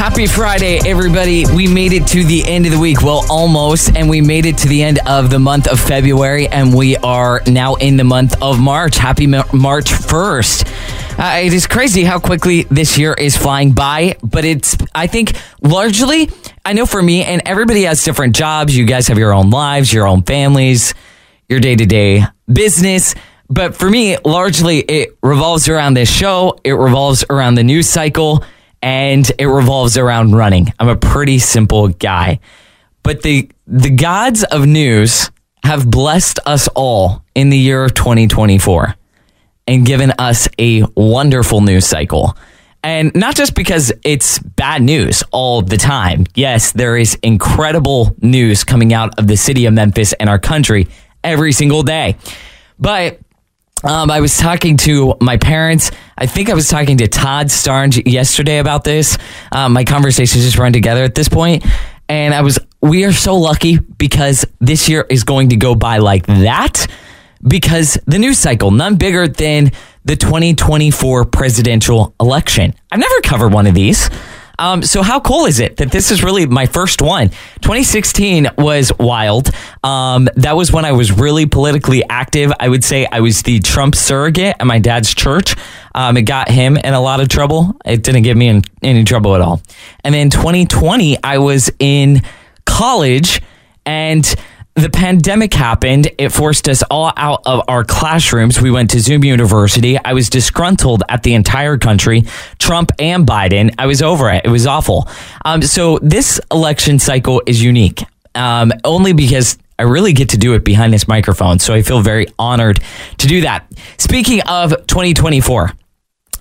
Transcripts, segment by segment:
Happy Friday, everybody. We made it to the end of the week. Well, almost. And we made it to the end of the month of February. And we are now in the month of March. Happy Ma- March 1st. Uh, it is crazy how quickly this year is flying by. But it's, I think, largely, I know for me, and everybody has different jobs. You guys have your own lives, your own families, your day to day business. But for me, largely, it revolves around this show. It revolves around the news cycle and it revolves around running. I'm a pretty simple guy. But the the gods of news have blessed us all in the year of 2024 and given us a wonderful news cycle. And not just because it's bad news all the time. Yes, there is incredible news coming out of the city of Memphis and our country every single day. But um, I was talking to my parents. I think I was talking to Todd Starnes yesterday about this. Um, my conversations just run together at this point, and I was. We are so lucky because this year is going to go by like that because the news cycle none bigger than the 2024 presidential election. I've never covered one of these. Um, so how cool is it that this is really my first one? 2016 was wild. Um, that was when I was really politically active. I would say I was the Trump surrogate at my dad's church. Um, it got him in a lot of trouble. It didn't get me in any trouble at all. And then 2020, I was in college and the pandemic happened. It forced us all out of our classrooms. We went to Zoom University. I was disgruntled at the entire country, Trump and Biden. I was over it. It was awful. Um, so this election cycle is unique, um, only because I really get to do it behind this microphone. So I feel very honored to do that. Speaking of 2024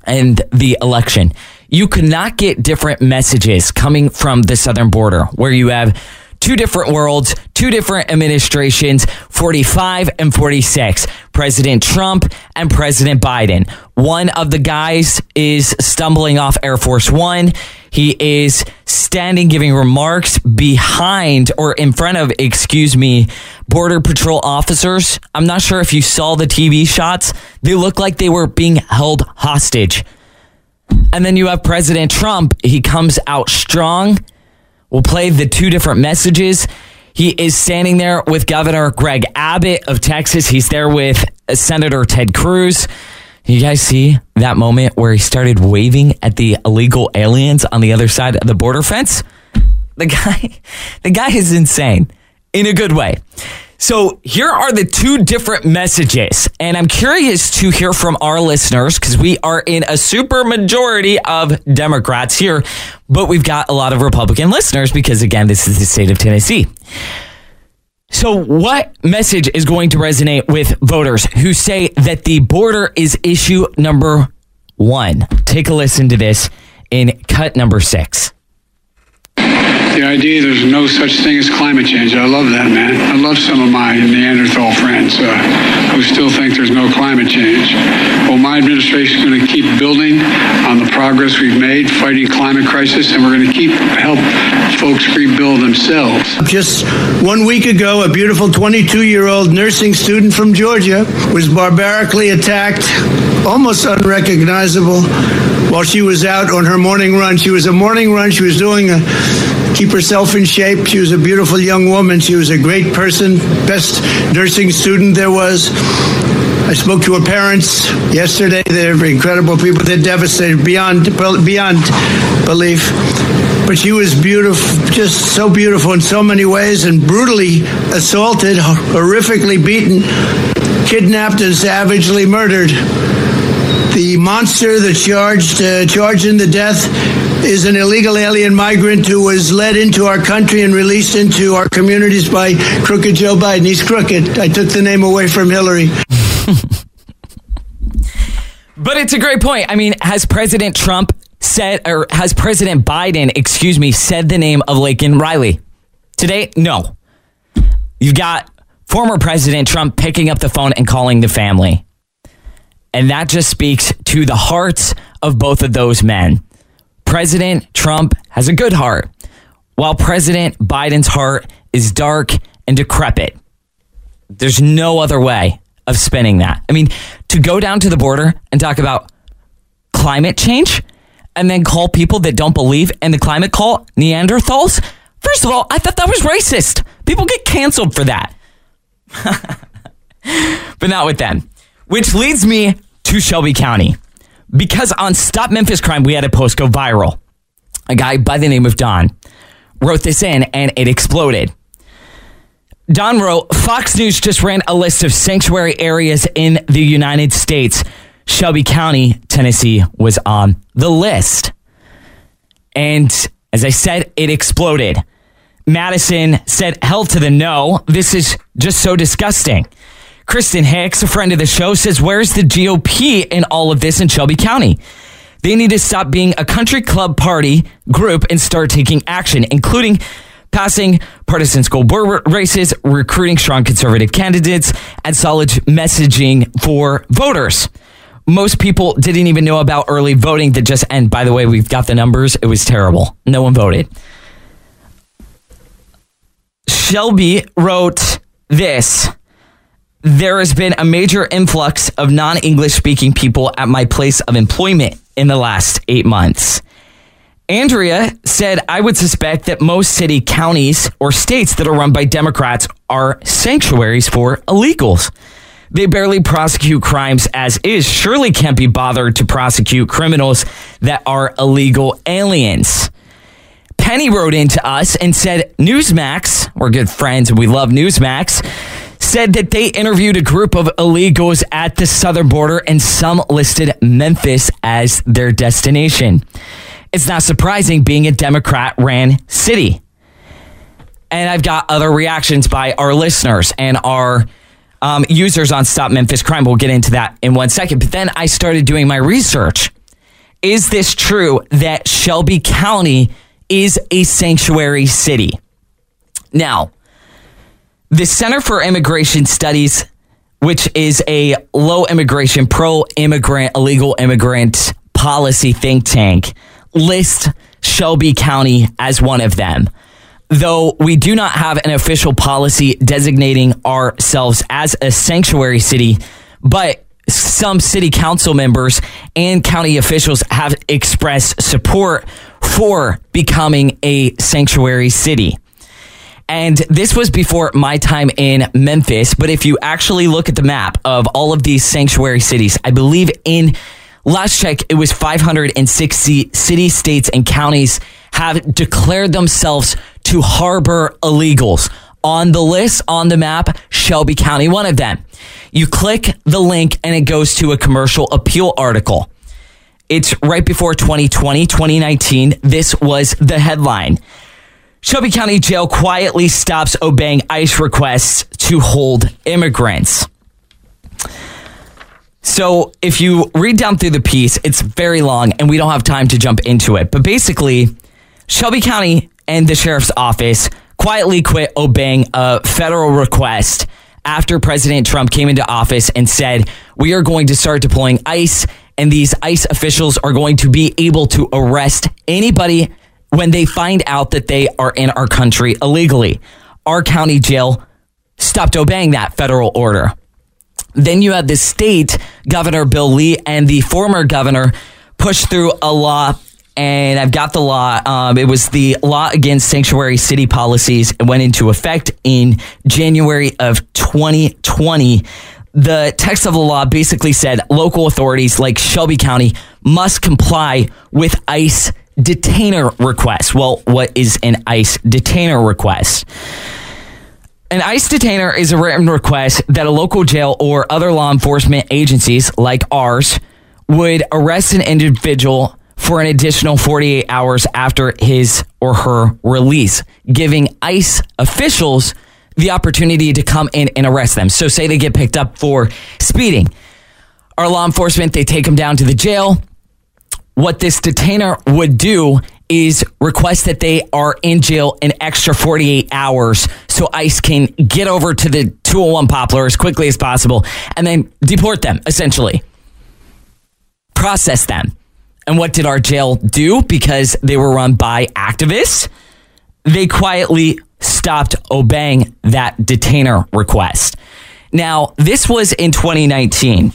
and the election, you could not get different messages coming from the southern border where you have two different worlds, two different administrations, 45 and 46. President Trump and President Biden. One of the guys is stumbling off Air Force One. He is standing giving remarks behind or in front of, excuse me, Border Patrol officers. I'm not sure if you saw the TV shots. They look like they were being held hostage. And then you have President Trump. He comes out strong We'll play the two different messages. He is standing there with Governor Greg Abbott of Texas. He's there with Senator Ted Cruz. You guys see that moment where he started waving at the illegal aliens on the other side of the border fence? The guy, the guy is insane in a good way. So here are the two different messages, and I'm curious to hear from our listeners because we are in a super majority of Democrats here, but we've got a lot of Republican listeners because again, this is the state of Tennessee. So, what message is going to resonate with voters who say that the border is issue number one? Take a listen to this in cut number six the idea there's no such thing as climate change. I love that, man. I love some of my Neanderthal friends uh, who still think there's no climate change. Well, my administration is going to keep building on the progress we've made fighting climate crisis, and we're going to keep help folks rebuild themselves. Just one week ago, a beautiful 22-year-old nursing student from Georgia was barbarically attacked, almost unrecognizable, while she was out on her morning run. She was a morning run. She was doing a keep herself in shape. She was a beautiful young woman. She was a great person, best nursing student there was. I spoke to her parents yesterday. They're incredible people. They're devastated beyond beyond belief. But she was beautiful, just so beautiful in so many ways, and brutally assaulted, horrifically beaten, kidnapped, and savagely murdered. The monster that charged uh, in the death is an illegal alien migrant who was led into our country and released into our communities by crooked Joe Biden. He's crooked. I took the name away from Hillary. but it's a great point. I mean, has President Trump said, or has President Biden, excuse me, said the name of Laken Riley? Today, no. You've got former President Trump picking up the phone and calling the family. And that just speaks to the hearts of both of those men. President Trump has a good heart, while President Biden's heart is dark and decrepit. There's no other way of spinning that. I mean, to go down to the border and talk about climate change and then call people that don't believe in the climate call Neanderthals? First of all, I thought that was racist. People get canceled for that. but not with them. Which leads me to Shelby County. Because on Stop Memphis Crime, we had a post go viral. A guy by the name of Don wrote this in and it exploded. Don wrote Fox News just ran a list of sanctuary areas in the United States. Shelby County, Tennessee was on the list. And as I said, it exploded. Madison said, Hell to the no. This is just so disgusting. Kristen Hicks, a friend of the show, says, Where's the GOP in all of this in Shelby County? They need to stop being a country club party group and start taking action, including passing partisan school board races, recruiting strong conservative candidates, and solid messaging for voters. Most people didn't even know about early voting that just, and by the way, we've got the numbers. It was terrible. No one voted. Shelby wrote this. There has been a major influx of non English speaking people at my place of employment in the last eight months. Andrea said, I would suspect that most city counties or states that are run by Democrats are sanctuaries for illegals. They barely prosecute crimes as is. Surely can't be bothered to prosecute criminals that are illegal aliens. Penny wrote into us and said, Newsmax, we're good friends and we love Newsmax, said that they interviewed a group of illegals at the southern border and some listed Memphis as their destination. It's not surprising being a Democrat ran city. And I've got other reactions by our listeners and our um, users on Stop Memphis Crime. We'll get into that in one second. But then I started doing my research. Is this true that Shelby County is a sanctuary city? Now, the Center for Immigration Studies, which is a low immigration, pro immigrant, illegal immigrant policy think tank, lists Shelby County as one of them. Though we do not have an official policy designating ourselves as a sanctuary city, but some city council members and county officials have expressed support for becoming a sanctuary city. And this was before my time in Memphis. But if you actually look at the map of all of these sanctuary cities, I believe in last check, it was 560 city, states, and counties have declared themselves to harbor illegals. On the list, on the map, Shelby County, one of them. You click the link and it goes to a commercial appeal article. It's right before 2020, 2019. This was the headline. Shelby County Jail quietly stops obeying ICE requests to hold immigrants. So, if you read down through the piece, it's very long and we don't have time to jump into it. But basically, Shelby County and the sheriff's office quietly quit obeying a federal request after President Trump came into office and said, We are going to start deploying ICE, and these ICE officials are going to be able to arrest anybody when they find out that they are in our country illegally. Our county jail stopped obeying that federal order. Then you had the state governor, Bill Lee, and the former governor push through a law. And I've got the law. Um, it was the law against sanctuary city policies. It went into effect in January of 2020. The text of the law basically said local authorities like Shelby County must comply with ICE detainer request. Well, what is an ICE detainer request? An ICE detainer is a written request that a local jail or other law enforcement agencies like ours would arrest an individual for an additional 48 hours after his or her release, giving ICE officials the opportunity to come in and arrest them. So, say they get picked up for speeding. Our law enforcement, they take them down to the jail. What this detainer would do is request that they are in jail an extra 48 hours so ICE can get over to the 201 Poplar as quickly as possible and then deport them, essentially. Process them. And what did our jail do? Because they were run by activists, they quietly stopped obeying that detainer request. Now, this was in 2019.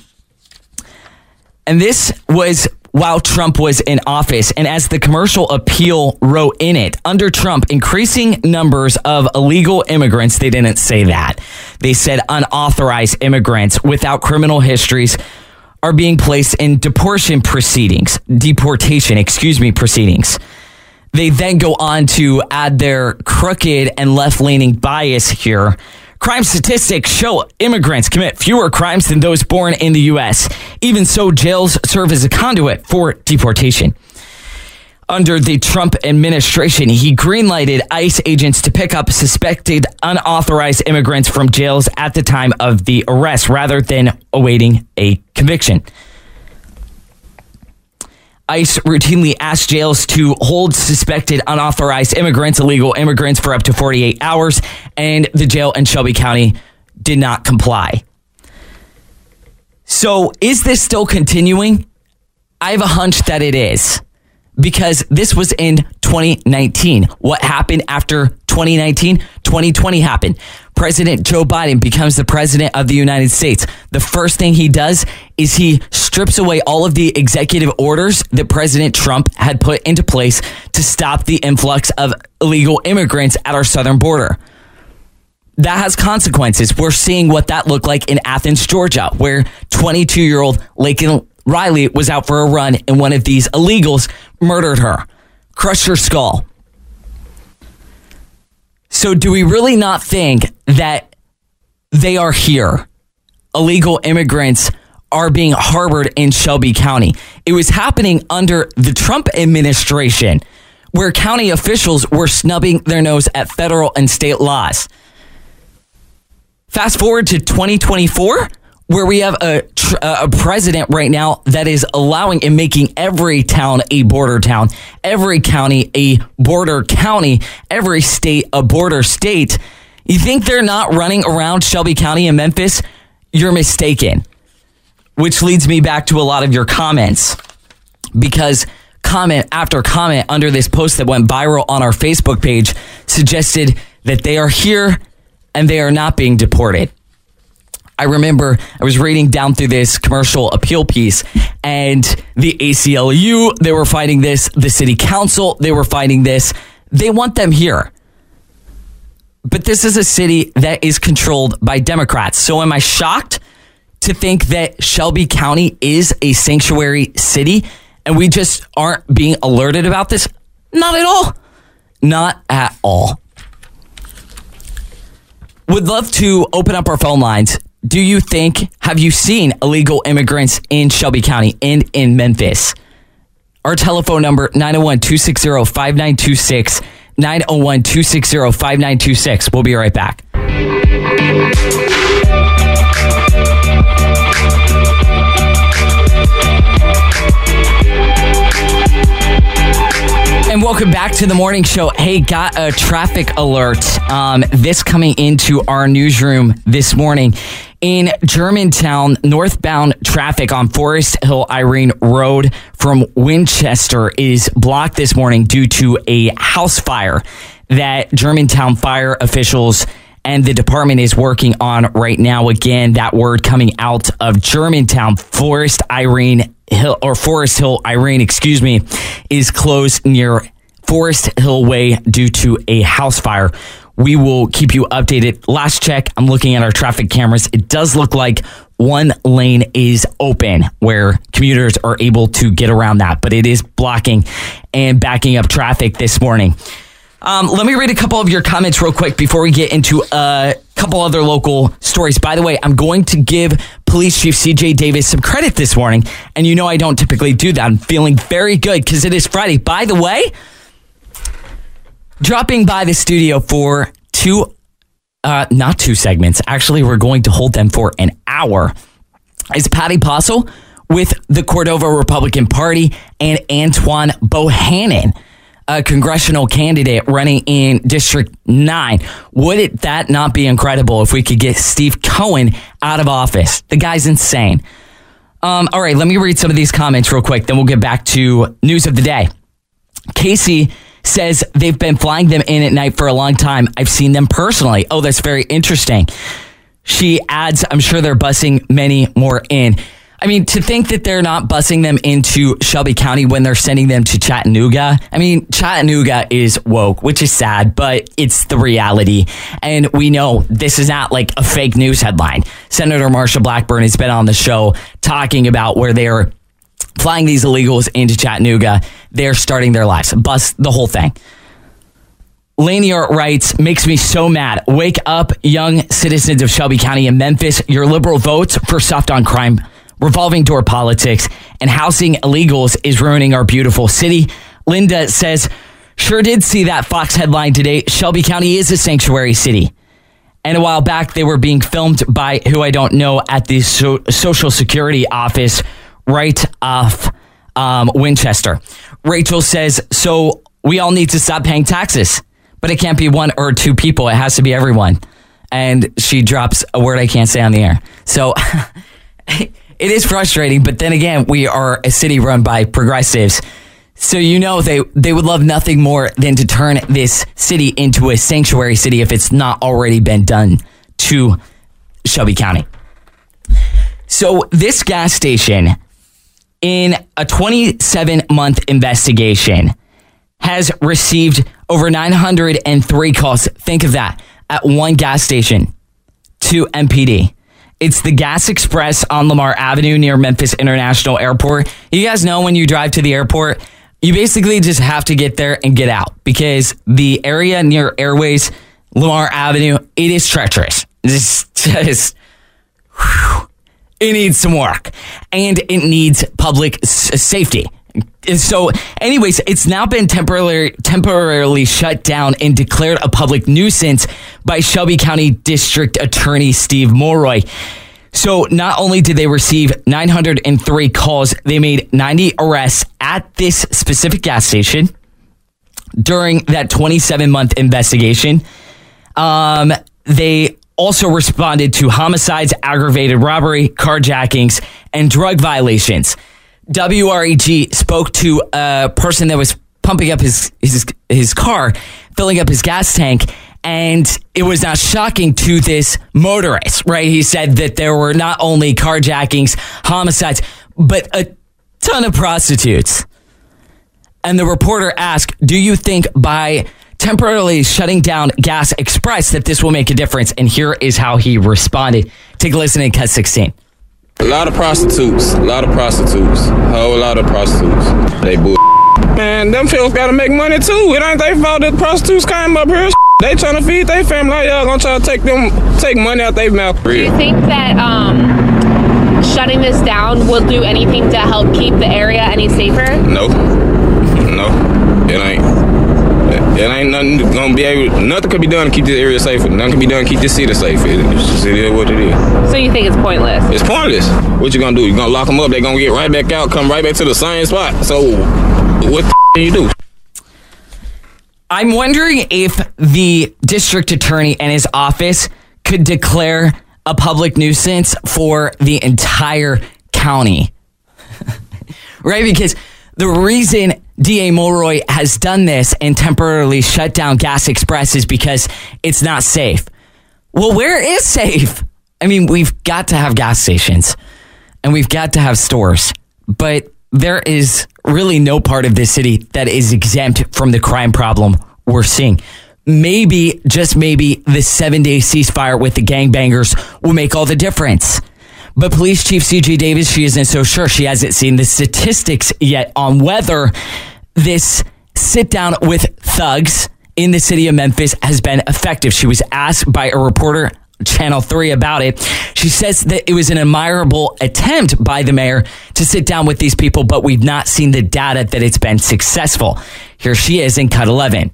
And this was while Trump was in office. And as the commercial appeal wrote in it, under Trump, increasing numbers of illegal immigrants, they didn't say that. They said unauthorized immigrants without criminal histories are being placed in deportation proceedings, deportation, excuse me, proceedings. They then go on to add their crooked and left leaning bias here. Crime statistics show immigrants commit fewer crimes than those born in the U.S. Even so, jails serve as a conduit for deportation. Under the Trump administration, he greenlighted ICE agents to pick up suspected unauthorized immigrants from jails at the time of the arrest rather than awaiting a conviction. ICE routinely asks jails to hold suspected unauthorized immigrants, illegal immigrants, for up to 48 hours, and the jail in Shelby County did not comply. So, is this still continuing? I have a hunch that it is because this was in 2019. What happened after 2019? 2020 happened. President Joe Biden becomes the president of the United States. The first thing he does is he strips away all of the executive orders that President Trump had put into place to stop the influx of illegal immigrants at our southern border. That has consequences. We're seeing what that looked like in Athens, Georgia, where 22 year old Laken Riley was out for a run and one of these illegals murdered her, crushed her skull. So, do we really not think that they are here? Illegal immigrants are being harbored in Shelby County. It was happening under the Trump administration, where county officials were snubbing their nose at federal and state laws. Fast forward to 2024 where we have a, uh, a president right now that is allowing and making every town a border town, every county a border county, every state a border state. You think they're not running around Shelby County and Memphis? You're mistaken. Which leads me back to a lot of your comments because comment after comment under this post that went viral on our Facebook page suggested that they are here and they are not being deported. I remember I was reading down through this commercial appeal piece and the ACLU, they were fighting this. The city council, they were fighting this. They want them here. But this is a city that is controlled by Democrats. So am I shocked to think that Shelby County is a sanctuary city and we just aren't being alerted about this? Not at all. Not at all. Would love to open up our phone lines do you think, have you seen illegal immigrants in Shelby County and in Memphis? Our telephone number, 901 260 5926. 901 260 5926. We'll be right back. And welcome back to the morning show. Hey, got a traffic alert. Um, this coming into our newsroom this morning in Germantown, northbound traffic on Forest Hill Irene Road from Winchester is blocked this morning due to a house fire that Germantown fire officials and the department is working on right now. Again, that word coming out of Germantown, Forest Irene Hill or Forest Hill Irene, excuse me, is closed near Forest Hill Way due to a house fire. We will keep you updated. Last check, I'm looking at our traffic cameras. It does look like one lane is open where commuters are able to get around that, but it is blocking and backing up traffic this morning. Um, let me read a couple of your comments real quick before we get into a couple other local stories. By the way, I'm going to give Police Chief CJ Davis some credit this morning. And you know, I don't typically do that. I'm feeling very good because it is Friday. By the way, dropping by the studio for two, uh, not two segments. Actually, we're going to hold them for an hour. Is Patty Possel with the Cordova Republican Party and Antoine Bohannon a congressional candidate running in District 9. Would it that not be incredible if we could get Steve Cohen out of office? The guy's insane. Um, all right, let me read some of these comments real quick, then we'll get back to news of the day. Casey says they've been flying them in at night for a long time. I've seen them personally. Oh, that's very interesting. She adds, I'm sure they're busing many more in. I mean, to think that they're not busing them into Shelby County when they're sending them to Chattanooga. I mean, Chattanooga is woke, which is sad, but it's the reality. And we know this is not like a fake news headline. Senator Marsha Blackburn has been on the show talking about where they're flying these illegals into Chattanooga. They're starting their lives. Bust the whole thing. Lanier writes, makes me so mad. Wake up, young citizens of Shelby County and Memphis. Your liberal votes for soft on crime, revolving door politics, and housing illegals is ruining our beautiful city. Linda says, sure did see that Fox headline today. Shelby County is a sanctuary city. And a while back, they were being filmed by who I don't know at the so- Social Security office right off um, Winchester. Rachel says, so we all need to stop paying taxes but it can't be one or two people. It has to be everyone. And she drops a word I can't say on the air. So it is frustrating, but then again, we are a city run by progressives. So you know they they would love nothing more than to turn this city into a sanctuary city if it's not already been done to Shelby County. So this gas station in a 27 month investigation has received over 903 calls. Think of that at one gas station to MPD. It's the Gas Express on Lamar Avenue near Memphis International Airport. You guys know when you drive to the airport, you basically just have to get there and get out because the area near Airways, Lamar Avenue, it is treacherous. It's just, whew, it needs some work and it needs public s- safety. So, anyways, it's now been temporarily temporarily shut down and declared a public nuisance by Shelby County District Attorney Steve Mulroy. So, not only did they receive 903 calls, they made 90 arrests at this specific gas station during that 27 month investigation. Um, they also responded to homicides, aggravated robbery, carjackings, and drug violations. WREG spoke to a person that was pumping up his his his car, filling up his gas tank, and it was not shocking to this motorist, right? He said that there were not only carjackings, homicides, but a ton of prostitutes. And the reporter asked, "Do you think by temporarily shutting down Gas Express that this will make a difference?" And here is how he responded. Take a listen in cut 16. A lot of prostitutes. A lot of prostitutes. A whole lot of prostitutes. They bull. Man, them folks gotta make money too. It ain't their fault that prostitutes came up here. They trying to feed their family. How y'all gonna try to take them, take money out their mouth? Do you think that um, shutting this down will do anything to help keep the area any safer? Nope. No. It ain't. It ain't nothing gonna be able. Nothing can be done to keep this area safer. Nothing can be done to keep this city safe. It, it's just, it is what it is. So you think it's pointless? It's pointless. What you gonna do? You gonna lock them up? They gonna get right back out, come right back to the same spot. So what the can you do? I'm wondering if the district attorney and his office could declare a public nuisance for the entire county. right? Because the reason DA Mulroy has done this and temporarily shut down Gas Express is because it's not safe. Well, where is safe? I mean, we've got to have gas stations and we've got to have stores, but there is really no part of this city that is exempt from the crime problem we're seeing. Maybe, just maybe, the seven day ceasefire with the gangbangers will make all the difference. But Police Chief CJ Davis, she isn't so sure. She hasn't seen the statistics yet on whether this sit down with thugs in the city of Memphis has been effective. She was asked by a reporter Channel 3 about it. She says that it was an admirable attempt by the mayor to sit down with these people, but we've not seen the data that it's been successful. Here she is in cut 11.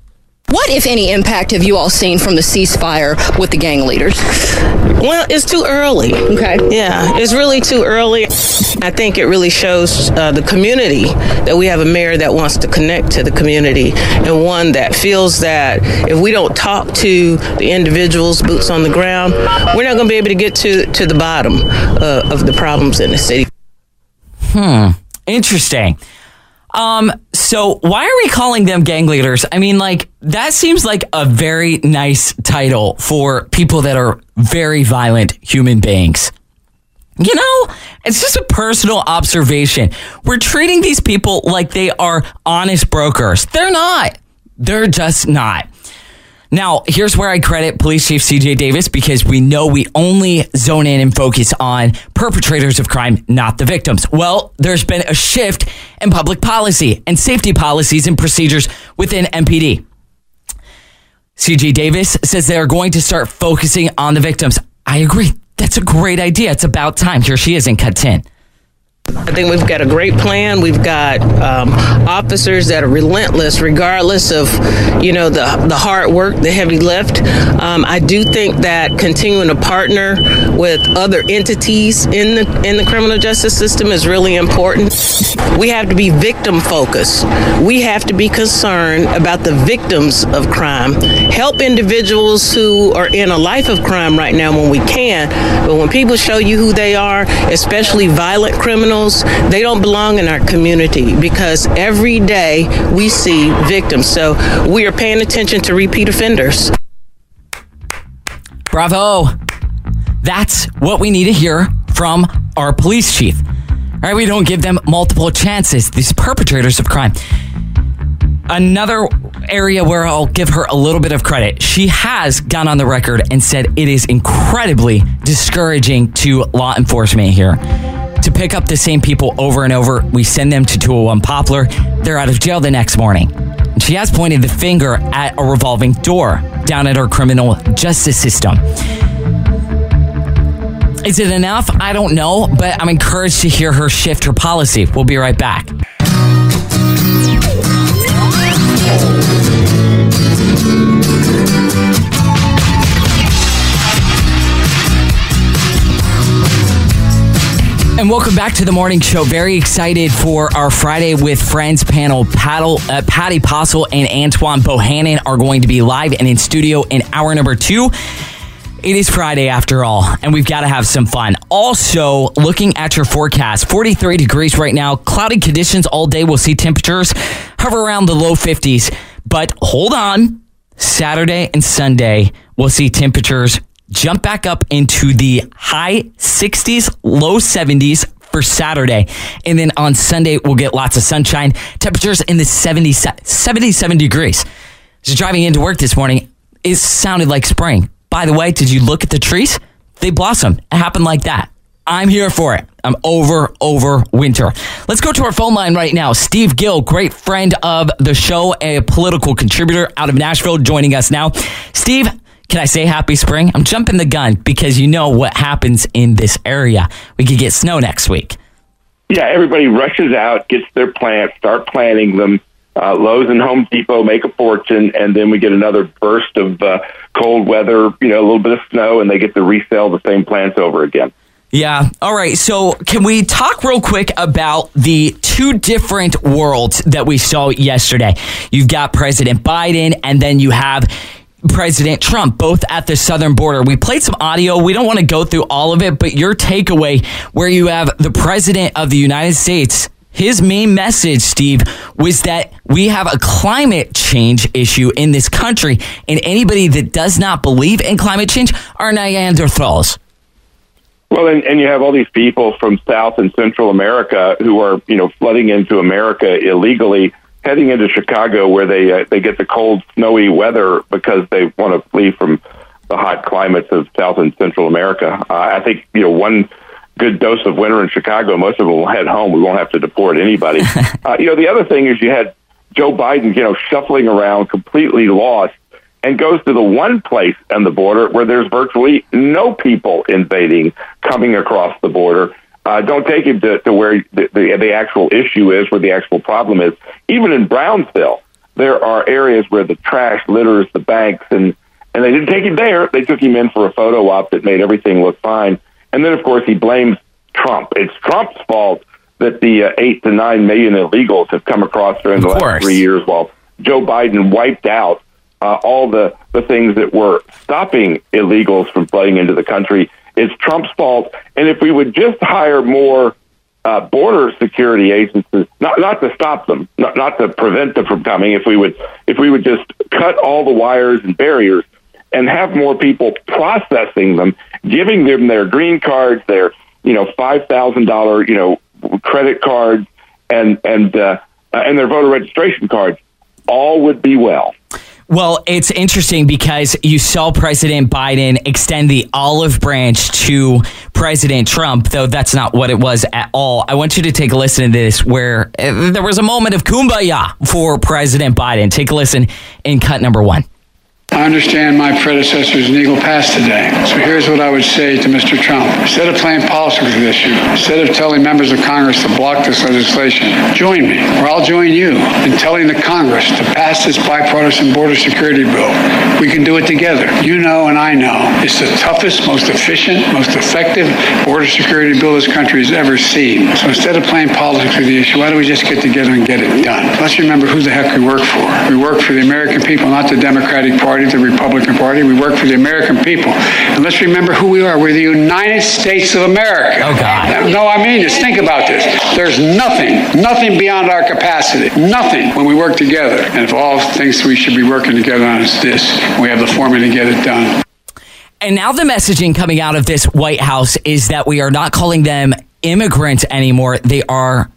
What, if any, impact have you all seen from the ceasefire with the gang leaders? Well, it's too early. Okay. Yeah, it's really too early. I think it really shows uh, the community that we have a mayor that wants to connect to the community and one that feels that if we don't talk to the individuals, boots on the ground, we're not going to be able to get to, to the bottom uh, of the problems in the city. Hmm. Interesting. Um, so why are we calling them gang leaders? I mean, like, that seems like a very nice title for people that are very violent human beings. You know, it's just a personal observation. We're treating these people like they are honest brokers. They're not. They're just not. Now, here's where I credit Police Chief CJ Davis because we know we only zone in and focus on perpetrators of crime, not the victims. Well, there's been a shift in public policy and safety policies and procedures within MPD. CJ Davis says they are going to start focusing on the victims. I agree. That's a great idea. It's about time. Here she is in cut 10. I think we've got a great plan. We've got um, officers that are relentless, regardless of, you know, the the hard work, the heavy lift. Um, I do think that continuing to partner with other entities in the in the criminal justice system is really important. We have to be victim focused. We have to be concerned about the victims of crime. Help individuals who are in a life of crime right now when we can. But when people show you who they are, especially violent criminals they don't belong in our community because every day we see victims. So we are paying attention to repeat offenders. Bravo. That's what we need to hear from our police chief. All right, we don't give them multiple chances, these perpetrators of crime. Another area where I'll give her a little bit of credit. She has gone on the record and said it is incredibly discouraging to law enforcement here to pick up the same people over and over. We send them to 201 Poplar. They're out of jail the next morning. She has pointed the finger at a revolving door down at our criminal justice system. Is it enough? I don't know, but I'm encouraged to hear her shift her policy. We'll be right back. And welcome back to the morning show. Very excited for our Friday with Friends panel. Paddle, uh, Patty Postle and Antoine Bohannon are going to be live and in studio in hour number two. It is Friday after all, and we've got to have some fun. Also, looking at your forecast 43 degrees right now, cloudy conditions all day. We'll see temperatures hover around the low 50s. But hold on, Saturday and Sunday, we'll see temperatures jump back up into the high 60s, low 70s for Saturday. And then on Sunday, we'll get lots of sunshine. Temperatures in the 70, 77 degrees. Just driving into work this morning, it sounded like spring. By the way, did you look at the trees? They blossomed. It happened like that. I'm here for it. I'm over, over winter. Let's go to our phone line right now. Steve Gill, great friend of the show, a political contributor out of Nashville, joining us now. Steve, can I say happy spring? I'm jumping the gun because you know what happens in this area. We could get snow next week. Yeah, everybody rushes out, gets their plants, start planting them. Uh, Lowe's and Home Depot make a fortune, and then we get another burst of uh, cold weather, you know, a little bit of snow, and they get to resell the same plants over again. Yeah. All right. So, can we talk real quick about the two different worlds that we saw yesterday? You've got President Biden, and then you have President Trump, both at the southern border. We played some audio. We don't want to go through all of it, but your takeaway where you have the President of the United States, his main message, Steve, was that we have a climate change issue in this country, and anybody that does not believe in climate change are Neanderthals. Well, and, and you have all these people from South and Central America who are, you know, flooding into America illegally heading into Chicago where they uh, they get the cold, snowy weather because they want to flee from the hot climates of South and Central America. Uh, I think you know one good dose of winter in Chicago, most of them will head home. We won't have to deport anybody. uh, you know, the other thing is you had Joe Biden, you know, shuffling around, completely lost, and goes to the one place on the border where there's virtually no people invading, coming across the border. Uh, don't take him to, to where the, the, the actual issue is, where the actual problem is. Even in Brownsville, there are areas where the trash litters the banks, and and they didn't take him there. They took him in for a photo op that made everything look fine. And then, of course, he blames Trump. It's Trump's fault that the uh, eight to nine million illegals have come across during Of the course. last three years, while Joe Biden wiped out uh, all the the things that were stopping illegals from flooding into the country. It's Trump's fault. And if we would just hire more uh, border security agencies, not not to stop them, not not to prevent them from coming, if we would if we would just cut all the wires and barriers and have more people processing them, giving them their green cards, their you know, five thousand dollar, you know, credit cards and and uh, and their voter registration cards, all would be well. Well, it's interesting because you saw President Biden extend the olive branch to President Trump, though that's not what it was at all. I want you to take a listen to this where uh, there was a moment of kumbaya for President Biden. Take a listen in cut number one. I understand my predecessor's legal past today. So here's what I would say to Mr. Trump. Instead of playing politics with this issue, instead of telling members of Congress to block this legislation, join me, or I'll join you in telling the Congress to pass this bipartisan border security bill. We can do it together. You know and I know it's the toughest, most efficient, most effective border security bill this country has ever seen. So instead of playing politics with the issue, why don't we just get together and get it done? Let's remember who the heck we work for. We work for the American people, not the Democratic Party Party, the Republican Party. We work for the American people. And let's remember who we are. We're the United States of America. Oh, God. No, I mean, just think about this. There's nothing, nothing beyond our capacity. Nothing when we work together. And if all things we should be working together on is this, we have the formula to get it done. And now the messaging coming out of this White House is that we are not calling them immigrants anymore. They are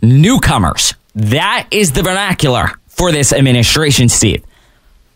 newcomers. That is the vernacular for this administration, Steve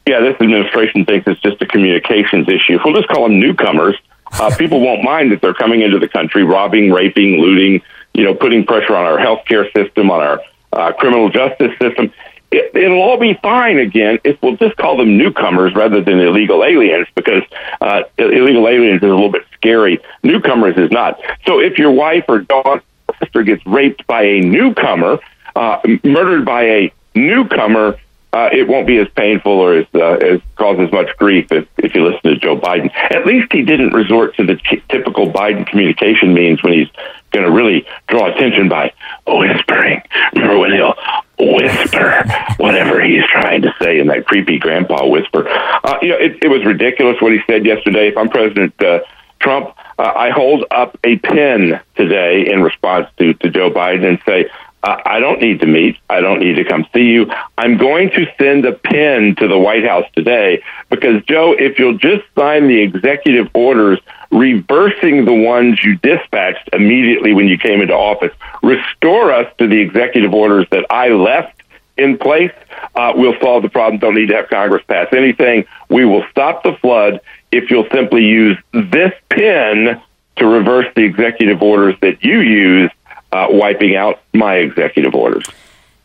yeah, this administration thinks it's just a communications issue. We'll just call them newcomers, uh, people won't mind that they're coming into the country, robbing, raping, looting, you know, putting pressure on our healthcare system, on our uh, criminal justice system. It, it'll all be fine again if we'll just call them newcomers rather than illegal aliens, because uh, illegal aliens is a little bit scary. Newcomers is not. So if your wife or daughter or sister gets raped by a newcomer, uh, murdered by a newcomer, uh, it won't be as painful or as, uh, as cause as much grief if, if you listen to Joe Biden. At least he didn't resort to the t- typical Biden communication means when he's going to really draw attention by whispering. Remember when he'll whisper whatever he's trying to say in that creepy grandpa whisper? Uh, you know, it, it was ridiculous what he said yesterday. If I'm President uh, Trump, uh, I hold up a pen today in response to, to Joe Biden and say, I don't need to meet. I don't need to come see you. I'm going to send a pin to the White House today because, Joe, if you'll just sign the executive orders reversing the ones you dispatched immediately when you came into office, restore us to the executive orders that I left in place, uh, we'll solve the problem. Don't need to have Congress pass anything. We will stop the flood if you'll simply use this pin to reverse the executive orders that you used uh, wiping out my executive orders.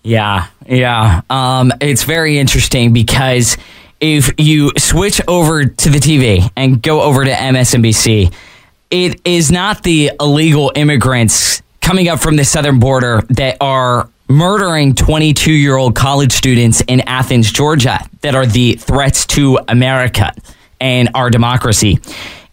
Yeah, yeah. Um, it's very interesting because if you switch over to the TV and go over to MSNBC, it is not the illegal immigrants coming up from the southern border that are murdering 22 year old college students in Athens, Georgia, that are the threats to America and our democracy.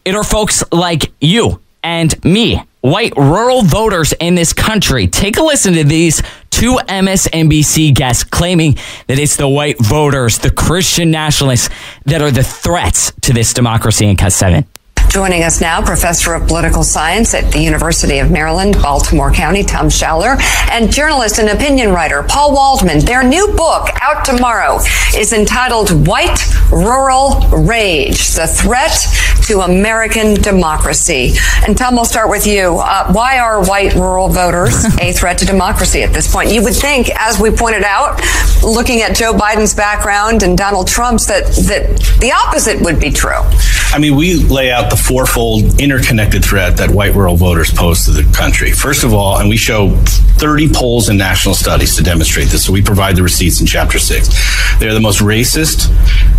It are folks like you and me white rural voters in this country. Take a listen to these two MSNBC guests claiming that it's the white voters, the Christian nationalists, that are the threats to this democracy in Cut 7. Joining us now, professor of political science at the University of Maryland, Baltimore County, Tom Schaller, and journalist and opinion writer Paul Waldman. Their new book, out tomorrow, is entitled White Rural Rage The Threat to American Democracy. And Tom, I'll start with you. Uh, why are white rural voters a threat to democracy at this point? You would think, as we pointed out, looking at Joe Biden's background and Donald Trump's, that, that the opposite would be true. I mean, we lay out the fourfold interconnected threat that white rural voters pose to the country. First of all, and we show 30 polls and national studies to demonstrate this, so we provide the receipts in chapter six. They're the most racist,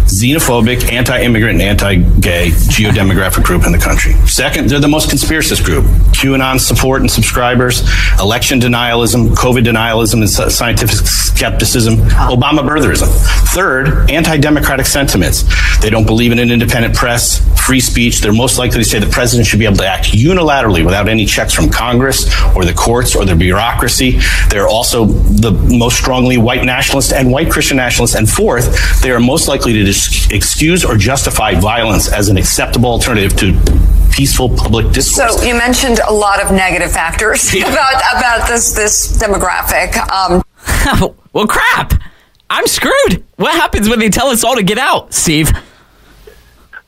xenophobic, anti immigrant, and anti gay geodemographic group in the country. Second, they're the most conspiracist group. QAnon support and subscribers, election denialism, COVID denialism, and scientific skepticism, Obama birtherism. Third, anti democratic sentiments. They don't believe in an independent press, free speech. They're most likely to say the president should be able to act unilaterally without any checks from Congress or the courts or the bureaucracy. They're also the most strongly white nationalist and white Christian nationalists. And fourth, they are most likely to excuse or justify violence as an acceptable alternative to peaceful public discourse. So you mentioned a lot of negative factors yeah. about about this this demographic. Um, well, crap. I'm screwed. What happens when they tell us all to get out, Steve?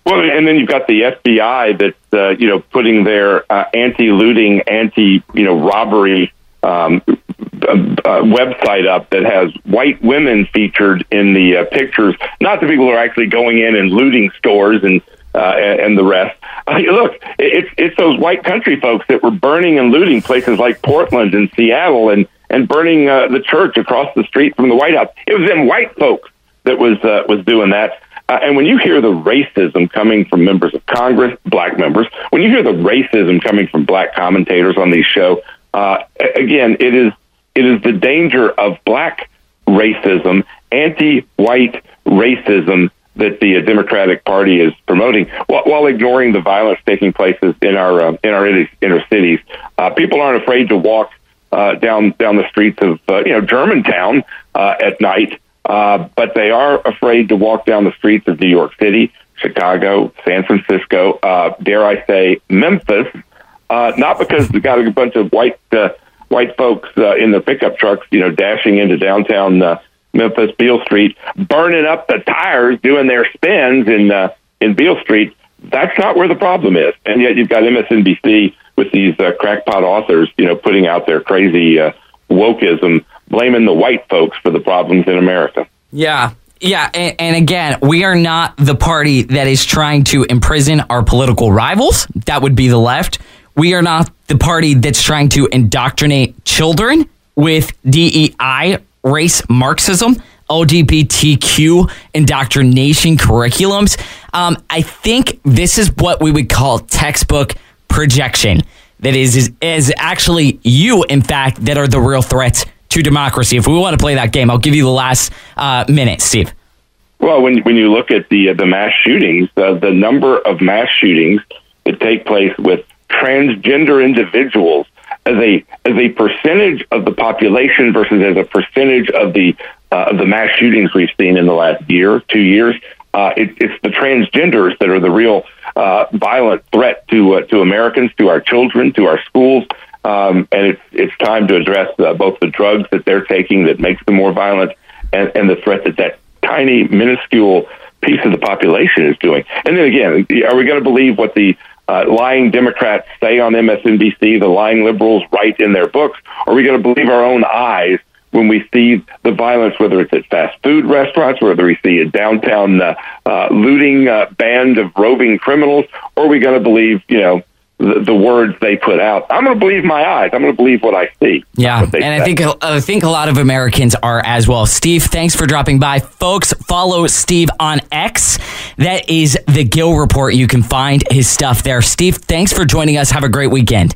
Well, and then you've got the FBI that's uh, you know putting their uh, anti-looting, anti you know robbery um, uh, uh, website up that has white women featured in the uh, pictures, not the people who are actually going in and looting stores and uh, and, the rest. Uh, look, it's it's those white country folks that were burning and looting places like Portland and Seattle and and burning uh, the church across the street from the White House. It was them white folks that was uh, was doing that. Uh, and when you hear the racism coming from members of Congress, black members, when you hear the racism coming from black commentators on these shows, uh, again, it is it is the danger of black racism, anti-white racism that the Democratic Party is promoting, while, while ignoring the violence taking place in our uh, in our inner cities. Uh, people aren't afraid to walk uh, down down the streets of uh, you know Germantown uh, at night uh, but they are afraid to walk down the streets of New York City, Chicago, San Francisco, uh, dare I say, Memphis, uh, not because they got a bunch of white uh, white folks uh, in their pickup trucks, you know, dashing into downtown uh, Memphis, Beale Street, burning up the tires, doing their spins in uh, in Beale Street. That's not where the problem is, and yet you've got MSNBC with these uh, crackpot authors, you know, putting out their crazy uh, wokeism blaming the white folks for the problems in America. Yeah. Yeah, and, and, again, we are not the party that is trying to imprison our political rivals. That would be the left. We are not the party that's trying to indoctrinate children with DEI, race Marxism, LGBTQ indoctrination curriculums. Um, I think this is what we would call textbook projection. That is, is, is actually you, in fact, that are the real threats to democracy. If we want to play that game, I'll give you the last uh, minute, Steve. Well, when when you look at the uh, the mass shootings, uh, the number of mass shootings that take place with transgender individuals as a as a percentage of the population versus as a percentage of the uh, of the mass shootings we've seen in the last year, two years, uh, it, it's the transgenders that are the real uh, violent threat to uh, to Americans, to our children, to our schools. Um, and it's it's time to address uh, both the drugs that they're taking that makes them more violent, and, and the threat that that tiny, minuscule piece of the population is doing. And then again, are we going to believe what the uh, lying Democrats say on MSNBC, the lying liberals write in their books? Are we going to believe our own eyes when we see the violence, whether it's at fast food restaurants, whether we see a downtown uh, uh, looting uh, band of roving criminals, or are we going to believe, you know, the, the, words they put out. I'm going to believe my eyes. I'm going to believe what I see. Yeah, and say. I think I think a lot of Americans are as well. Steve, thanks for dropping by, folks. Follow Steve on X. That is the Gill Report. You can find his stuff there. Steve, thanks for joining us. Have a great weekend.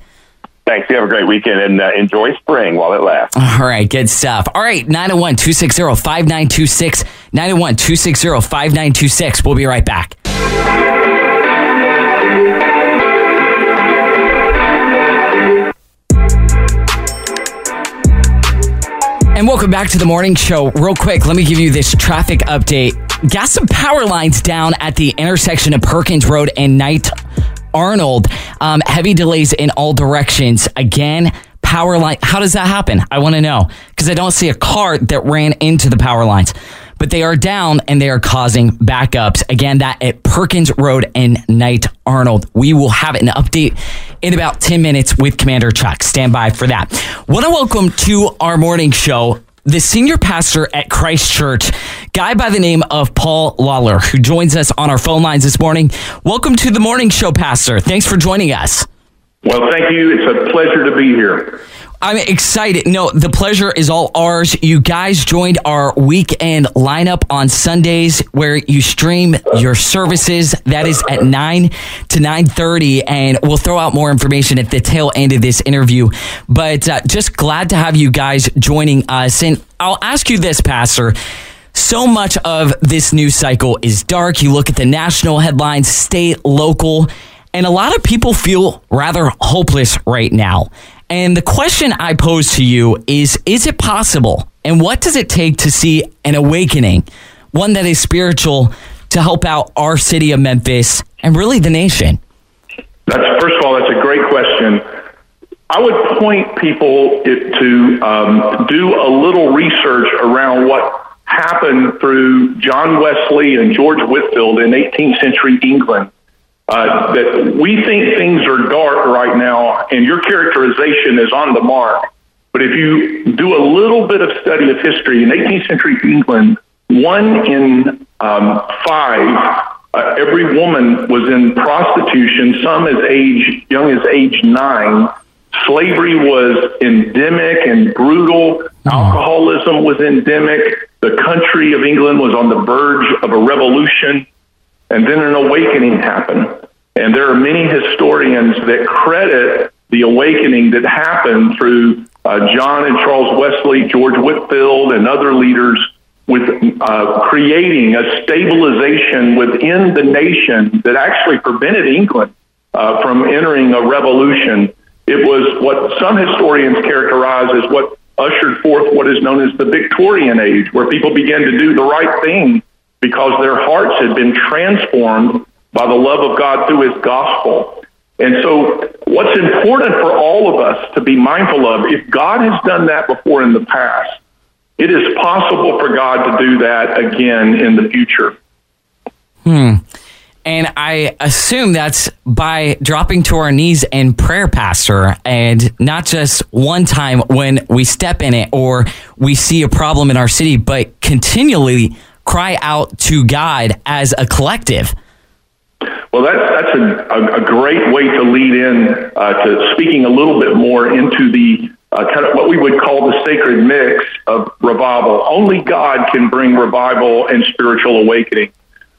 Thanks. You have a great weekend and uh, enjoy spring while it lasts. All right. Good stuff. All right. 901 260 5926. 901 260 5926. We'll be right back. And welcome back to the morning show. Real quick, let me give you this traffic update. Got some power lines down at the intersection of Perkins Road and Knight Arnold. Um, heavy delays in all directions. Again, power line. How does that happen? I want to know because I don't see a car that ran into the power lines but they are down and they are causing backups. Again, that at Perkins Road and Knight Arnold. We will have an update in about 10 minutes with Commander Chuck. Stand by for that. Want to welcome to our morning show the senior pastor at Christ Church, guy by the name of Paul Lawler, who joins us on our phone lines this morning. Welcome to the morning show, Pastor. Thanks for joining us. Well, thank you. It's a pleasure to be here. I'm excited. No, the pleasure is all ours. You guys joined our weekend lineup on Sundays where you stream your services. That is at 9 to 9.30 and we'll throw out more information at the tail end of this interview. But uh, just glad to have you guys joining us. And I'll ask you this, Pastor. So much of this news cycle is dark. You look at the national headlines, state, local, and a lot of people feel rather hopeless right now. And the question I pose to you is Is it possible? And what does it take to see an awakening, one that is spiritual, to help out our city of Memphis and really the nation? That's, first of all, that's a great question. I would point people to um, do a little research around what happened through John Wesley and George Whitefield in 18th century England that we think things are dark right now, and your characterization is on the mark. But if you do a little bit of study of history in 18th century England, one in um, five, uh, every woman was in prostitution. Some as age young as age nine. Slavery was endemic and brutal. Alcoholism was endemic. The country of England was on the verge of a revolution. And then an awakening happened. And there are many historians that credit the awakening that happened through uh, John and Charles Wesley, George Whitefield, and other leaders with uh, creating a stabilization within the nation that actually prevented England uh, from entering a revolution. It was what some historians characterize as what ushered forth what is known as the Victorian age, where people began to do the right thing because their hearts had been transformed by the love of God through his gospel. And so, what's important for all of us to be mindful of, if God has done that before in the past, it is possible for God to do that again in the future. Hmm. And I assume that's by dropping to our knees in prayer, Pastor, and not just one time when we step in it or we see a problem in our city, but continually cry out to God as a collective. Well, that's that's a, a, a great way to lead in uh, to speaking a little bit more into the uh, kind of what we would call the sacred mix of revival. Only God can bring revival and spiritual awakening.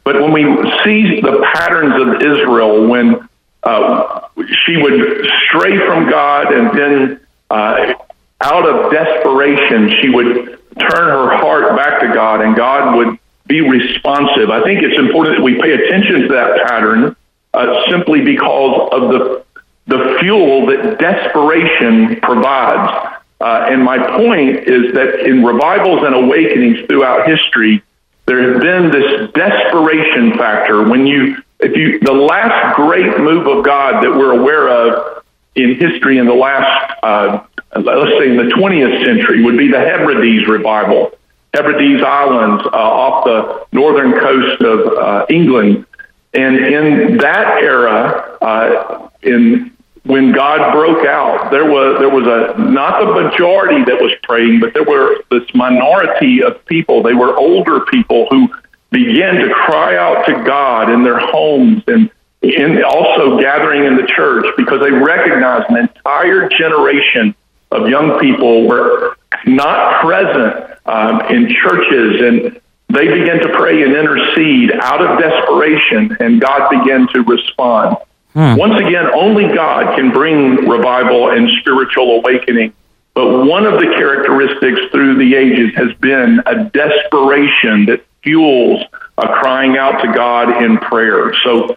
But when we see the patterns of Israel, when uh, she would stray from God and then uh, out of desperation, she would turn her heart back to God and God would be responsive. I think it's important that we pay attention to that pattern uh, simply because of the, the fuel that desperation provides. Uh, and my point is that in revivals and awakenings throughout history, there has been this desperation factor when you if you the last great move of God that we're aware of in history in the last uh, let's say in the 20th century would be the Hebrides revival. Hebrides Islands uh, off the northern coast of uh, England, and in that era, uh, in when God broke out, there was there was a not the majority that was praying, but there were this minority of people. They were older people who began to cry out to God in their homes and in also gathering in the church because they recognized an entire generation of young people were not present um, in churches and they began to pray and intercede out of desperation and God began to respond. Hmm. Once again, only God can bring revival and spiritual awakening. But one of the characteristics through the ages has been a desperation that fuels a crying out to God in prayer. So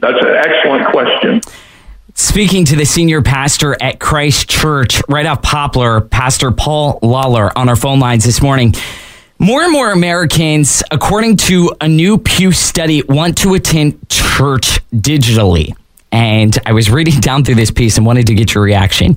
that's an excellent question. Speaking to the senior pastor at Christ Church, right off Poplar, Pastor Paul Lawler on our phone lines this morning. More and more Americans, according to a new Pew study, want to attend church digitally and I was reading down through this piece and wanted to get your reaction.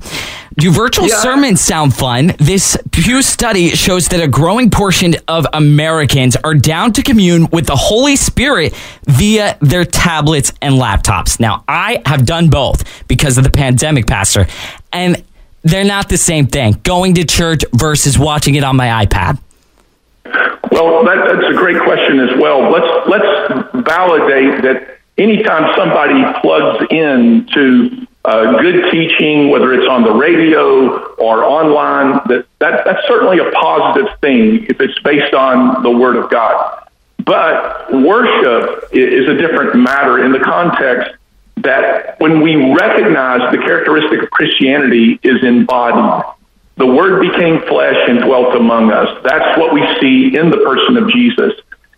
Do virtual yeah. sermons sound fun? This Pew study shows that a growing portion of Americans are down to commune with the Holy Spirit via their tablets and laptops. Now, I have done both because of the pandemic, Pastor, and they're not the same thing. Going to church versus watching it on my iPad. Well, that, that's a great question as well. Let's let's validate that anytime somebody plugs in to uh, good teaching, whether it's on the radio or online, that, that that's certainly a positive thing if it's based on the Word of God. But worship is a different matter in the context that when we recognize the characteristic of Christianity is embodied, the Word became flesh and dwelt among us. That's what we see in the person of Jesus.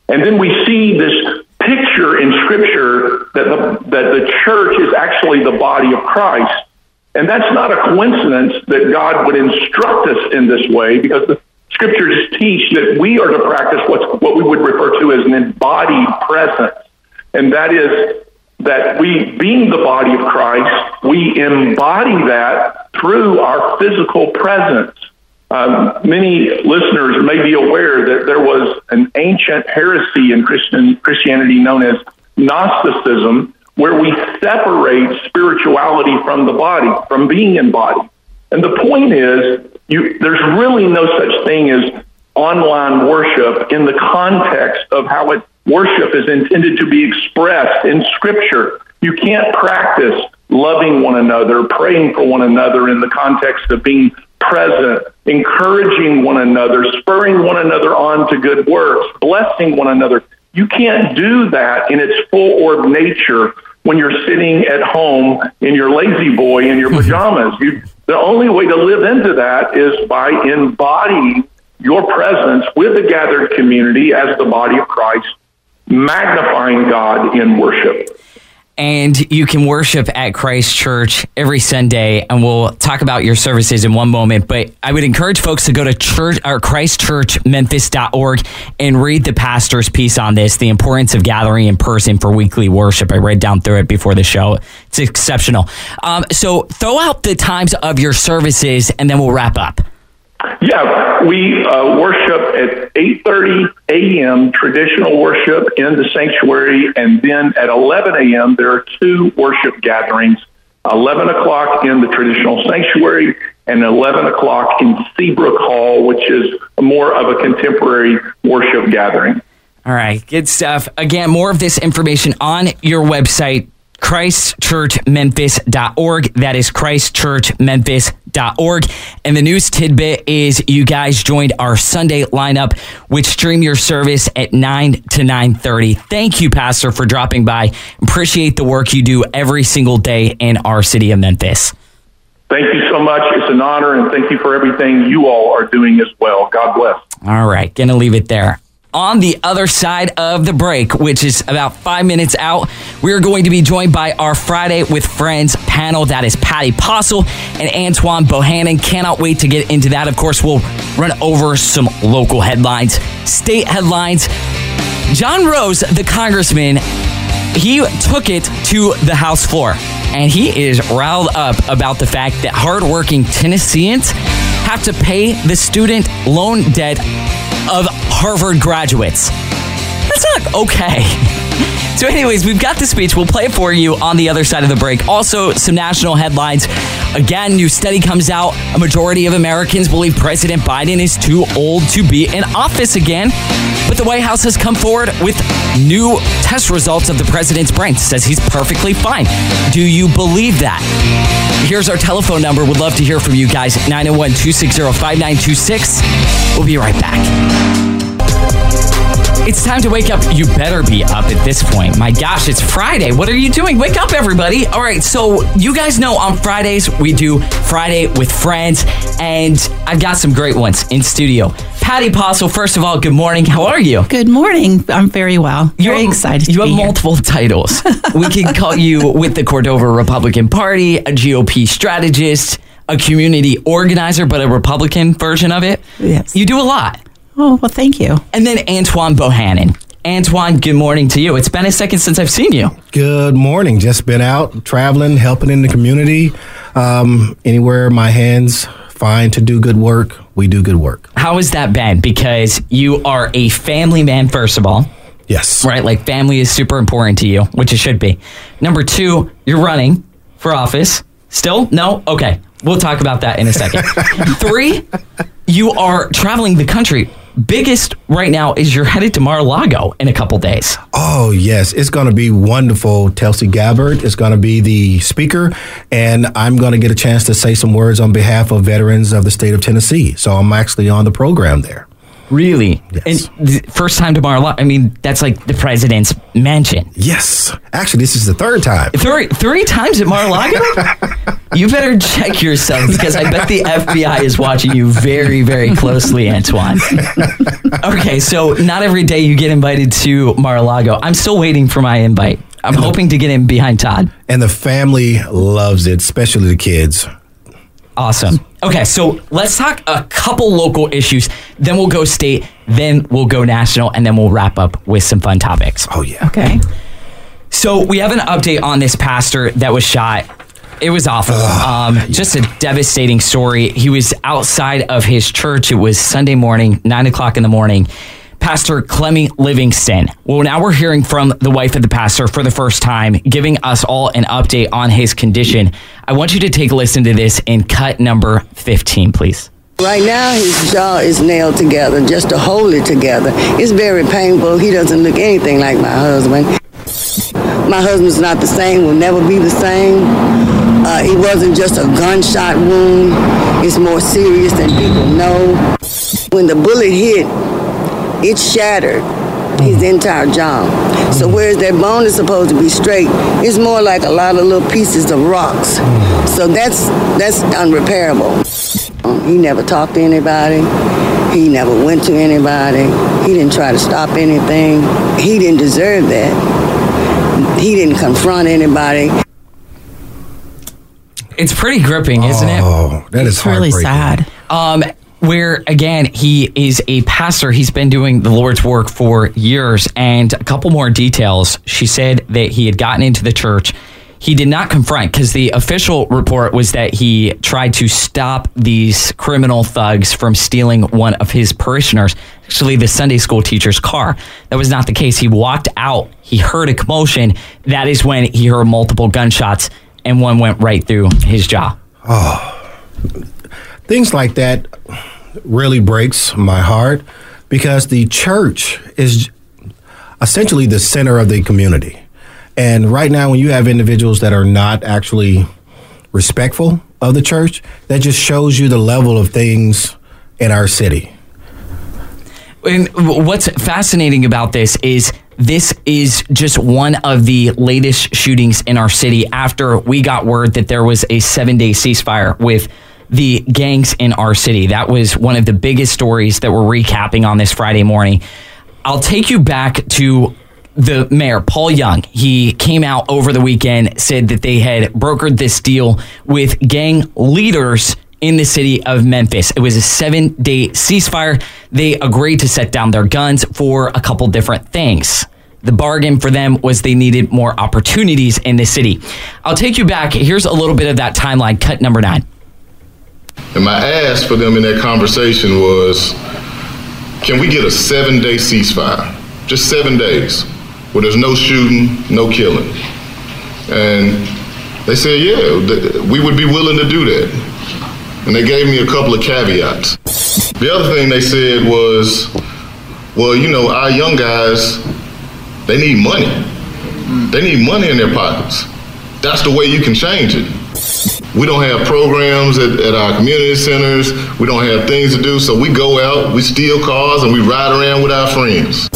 And then we see this picture in Scripture that the, that the church is actually the body of Christ. And that's not a coincidence that God would instruct us in this way because the scriptures teach that we are to practice what's, what we would refer to as an embodied presence. And that is that we, being the body of Christ, we embody that through our physical presence. Um, many listeners may be aware that there was an ancient heresy in Christian Christianity known as Gnosticism, where we separate spirituality from the body, from being in body. And the point is, you, there's really no such thing as online worship in the context of how it, worship is intended to be expressed in Scripture. You can't practice loving one another, praying for one another in the context of being present, encouraging one another, spurring one another on to good works, blessing one another. You can't do that in its full orb nature when you're sitting at home in your lazy boy in your pajamas. You, the only way to live into that is by embodying your presence with the gathered community as the body of Christ, magnifying God in worship. And you can worship at Christ Church every Sunday, and we'll talk about your services in one moment. But I would encourage folks to go to church or christchurchmemphis.org and read the pastor's piece on this, the importance of gathering in person for weekly worship. I read down through it before the show. It's exceptional. Um, so throw out the times of your services, and then we'll wrap up. Yeah, we uh, worship at 8:30 a.m. traditional worship in the sanctuary, and then at 11 a.m. there are two worship gatherings: 11 o'clock in the traditional sanctuary, and 11 o'clock in Seabrook Hall, which is more of a contemporary worship gathering. All right, good stuff. Again, more of this information on your website, christchurchmemphis.org. That is christchurchmemphis.org. And the news tidbit is you guys joined our Sunday lineup, which stream your service at 9 to 9.30. Thank you, Pastor, for dropping by. Appreciate the work you do every single day in our city of Memphis. Thank you so much. It's an honor, and thank you for everything you all are doing as well. God bless. All right, gonna leave it there on the other side of the break, which is about five minutes out, we are going to be joined by our Friday with Friends panel. That is Patty Postle and Antoine Bohannon. Cannot wait to get into that. Of course, we'll run over some local headlines, state headlines. John Rose, the congressman, he took it to the House floor and he is riled up about the fact that hardworking Tennesseans have to pay the student loan debt of Harvard graduates. That's not okay. So, anyways, we've got the speech. We'll play it for you on the other side of the break. Also, some national headlines. Again, new study comes out. A majority of Americans believe President Biden is too old to be in office again. But the White House has come forward with new test results of the president's brain. Says he's perfectly fine. Do you believe that? Here's our telephone number. Would love to hear from you guys. 901 260 5926. We'll be right back. It's time to wake up. You better be up at this point. My gosh, it's Friday. What are you doing? Wake up, everybody. All right, so you guys know on Fridays we do Friday with Friends, and I've got some great ones in studio. Patty Postle, first of all, good morning. How are you? Good morning. I'm very well. Very you excited. You have here. multiple titles. we can call you with the Cordova Republican Party, a GOP strategist, a community organizer, but a Republican version of it. Yes. You do a lot. Oh, well, thank you. And then Antoine Bohannon. Antoine, good morning to you. It's been a second since I've seen you. Good morning. Just been out traveling, helping in the community. Um, anywhere my hands find to do good work, we do good work. How has that been? Because you are a family man, first of all. Yes. Right? Like family is super important to you, which it should be. Number two, you're running for office. Still? No? Okay. We'll talk about that in a second. Three, you are traveling the country. Biggest right now is you're headed to Mar-a-Lago in a couple days. Oh, yes. It's going to be wonderful. Tulsi Gabbard is going to be the speaker, and I'm going to get a chance to say some words on behalf of veterans of the state of Tennessee. So I'm actually on the program there. Really? Yes. And the first time to Mar-a-Lago, I mean, that's like the president's mansion. Yes. Actually, this is the third time. Three, three times at Mar-a-Lago? you better check yourself because I bet the FBI is watching you very, very closely, Antoine. okay, so not every day you get invited to Mar-a-Lago. I'm still waiting for my invite. I'm hoping to get in behind Todd. And the family loves it, especially the kids. Awesome. Okay, so let's talk a couple local issues, then we'll go state, then we'll go national, and then we'll wrap up with some fun topics. Oh, yeah. Okay. So we have an update on this pastor that was shot. It was awful. Um, just a devastating story. He was outside of his church. It was Sunday morning, nine o'clock in the morning. Pastor Clemmy Livingston. Well, now we're hearing from the wife of the pastor for the first time, giving us all an update on his condition. I want you to take a listen to this in cut number 15, please. Right now, his jaw is nailed together just to hold it together. It's very painful. He doesn't look anything like my husband. My husband's not the same, will never be the same. Uh, it wasn't just a gunshot wound, it's more serious than people know. When the bullet hit, it shattered his entire jaw. So whereas that bone is supposed to be straight, it's more like a lot of little pieces of rocks. So that's that's unrepairable. He never talked to anybody. He never went to anybody. He didn't try to stop anything. He didn't deserve that. He didn't confront anybody. It's pretty gripping, isn't it? Oh, that is It's really sad. Um, where again, he is a pastor. He's been doing the Lord's work for years. And a couple more details. She said that he had gotten into the church. He did not confront because the official report was that he tried to stop these criminal thugs from stealing one of his parishioners, actually, the Sunday school teacher's car. That was not the case. He walked out, he heard a commotion. That is when he heard multiple gunshots, and one went right through his jaw. oh things like that really breaks my heart because the church is essentially the center of the community. And right now, when you have individuals that are not actually respectful of the church, that just shows you the level of things in our city. And what's fascinating about this is this is just one of the latest shootings in our city after we got word that there was a seven day ceasefire with the gangs in our city. That was one of the biggest stories that we're recapping on this Friday morning. I'll take you back to the mayor, Paul Young. He came out over the weekend, said that they had brokered this deal with gang leaders in the city of Memphis. It was a seven day ceasefire. They agreed to set down their guns for a couple different things. The bargain for them was they needed more opportunities in the city. I'll take you back. Here's a little bit of that timeline, cut number nine. And my ask for them in that conversation was, can we get a seven day ceasefire? Just seven days, where there's no shooting, no killing. And they said, yeah, we would be willing to do that. And they gave me a couple of caveats. The other thing they said was, well, you know, our young guys, they need money. They need money in their pockets. That's the way you can change it. We don't have programs at, at our community centers. We don't have things to do. So we go out, we steal cars, and we ride around with our friends.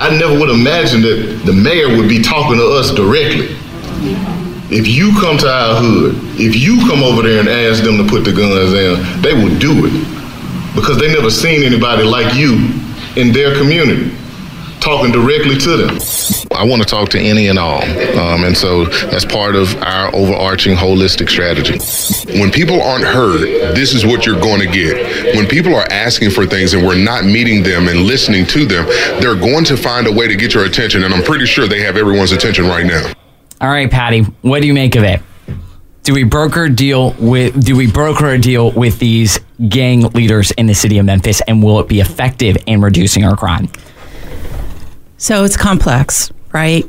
I never would imagine that the mayor would be talking to us directly. If you come to our hood, if you come over there and ask them to put the guns down, they will do it. Because they never seen anybody like you in their community talking directly to them. I want to talk to any and all. Um, and so that's part of our overarching holistic strategy. When people aren't heard, this is what you're going to get. When people are asking for things and we're not meeting them and listening to them, they're going to find a way to get your attention. And I'm pretty sure they have everyone's attention right now. All right, Patty, what do you make of it? Do we broker deal with do we broker a deal with these gang leaders in the city of Memphis and will it be effective in reducing our crime? So it's complex, right?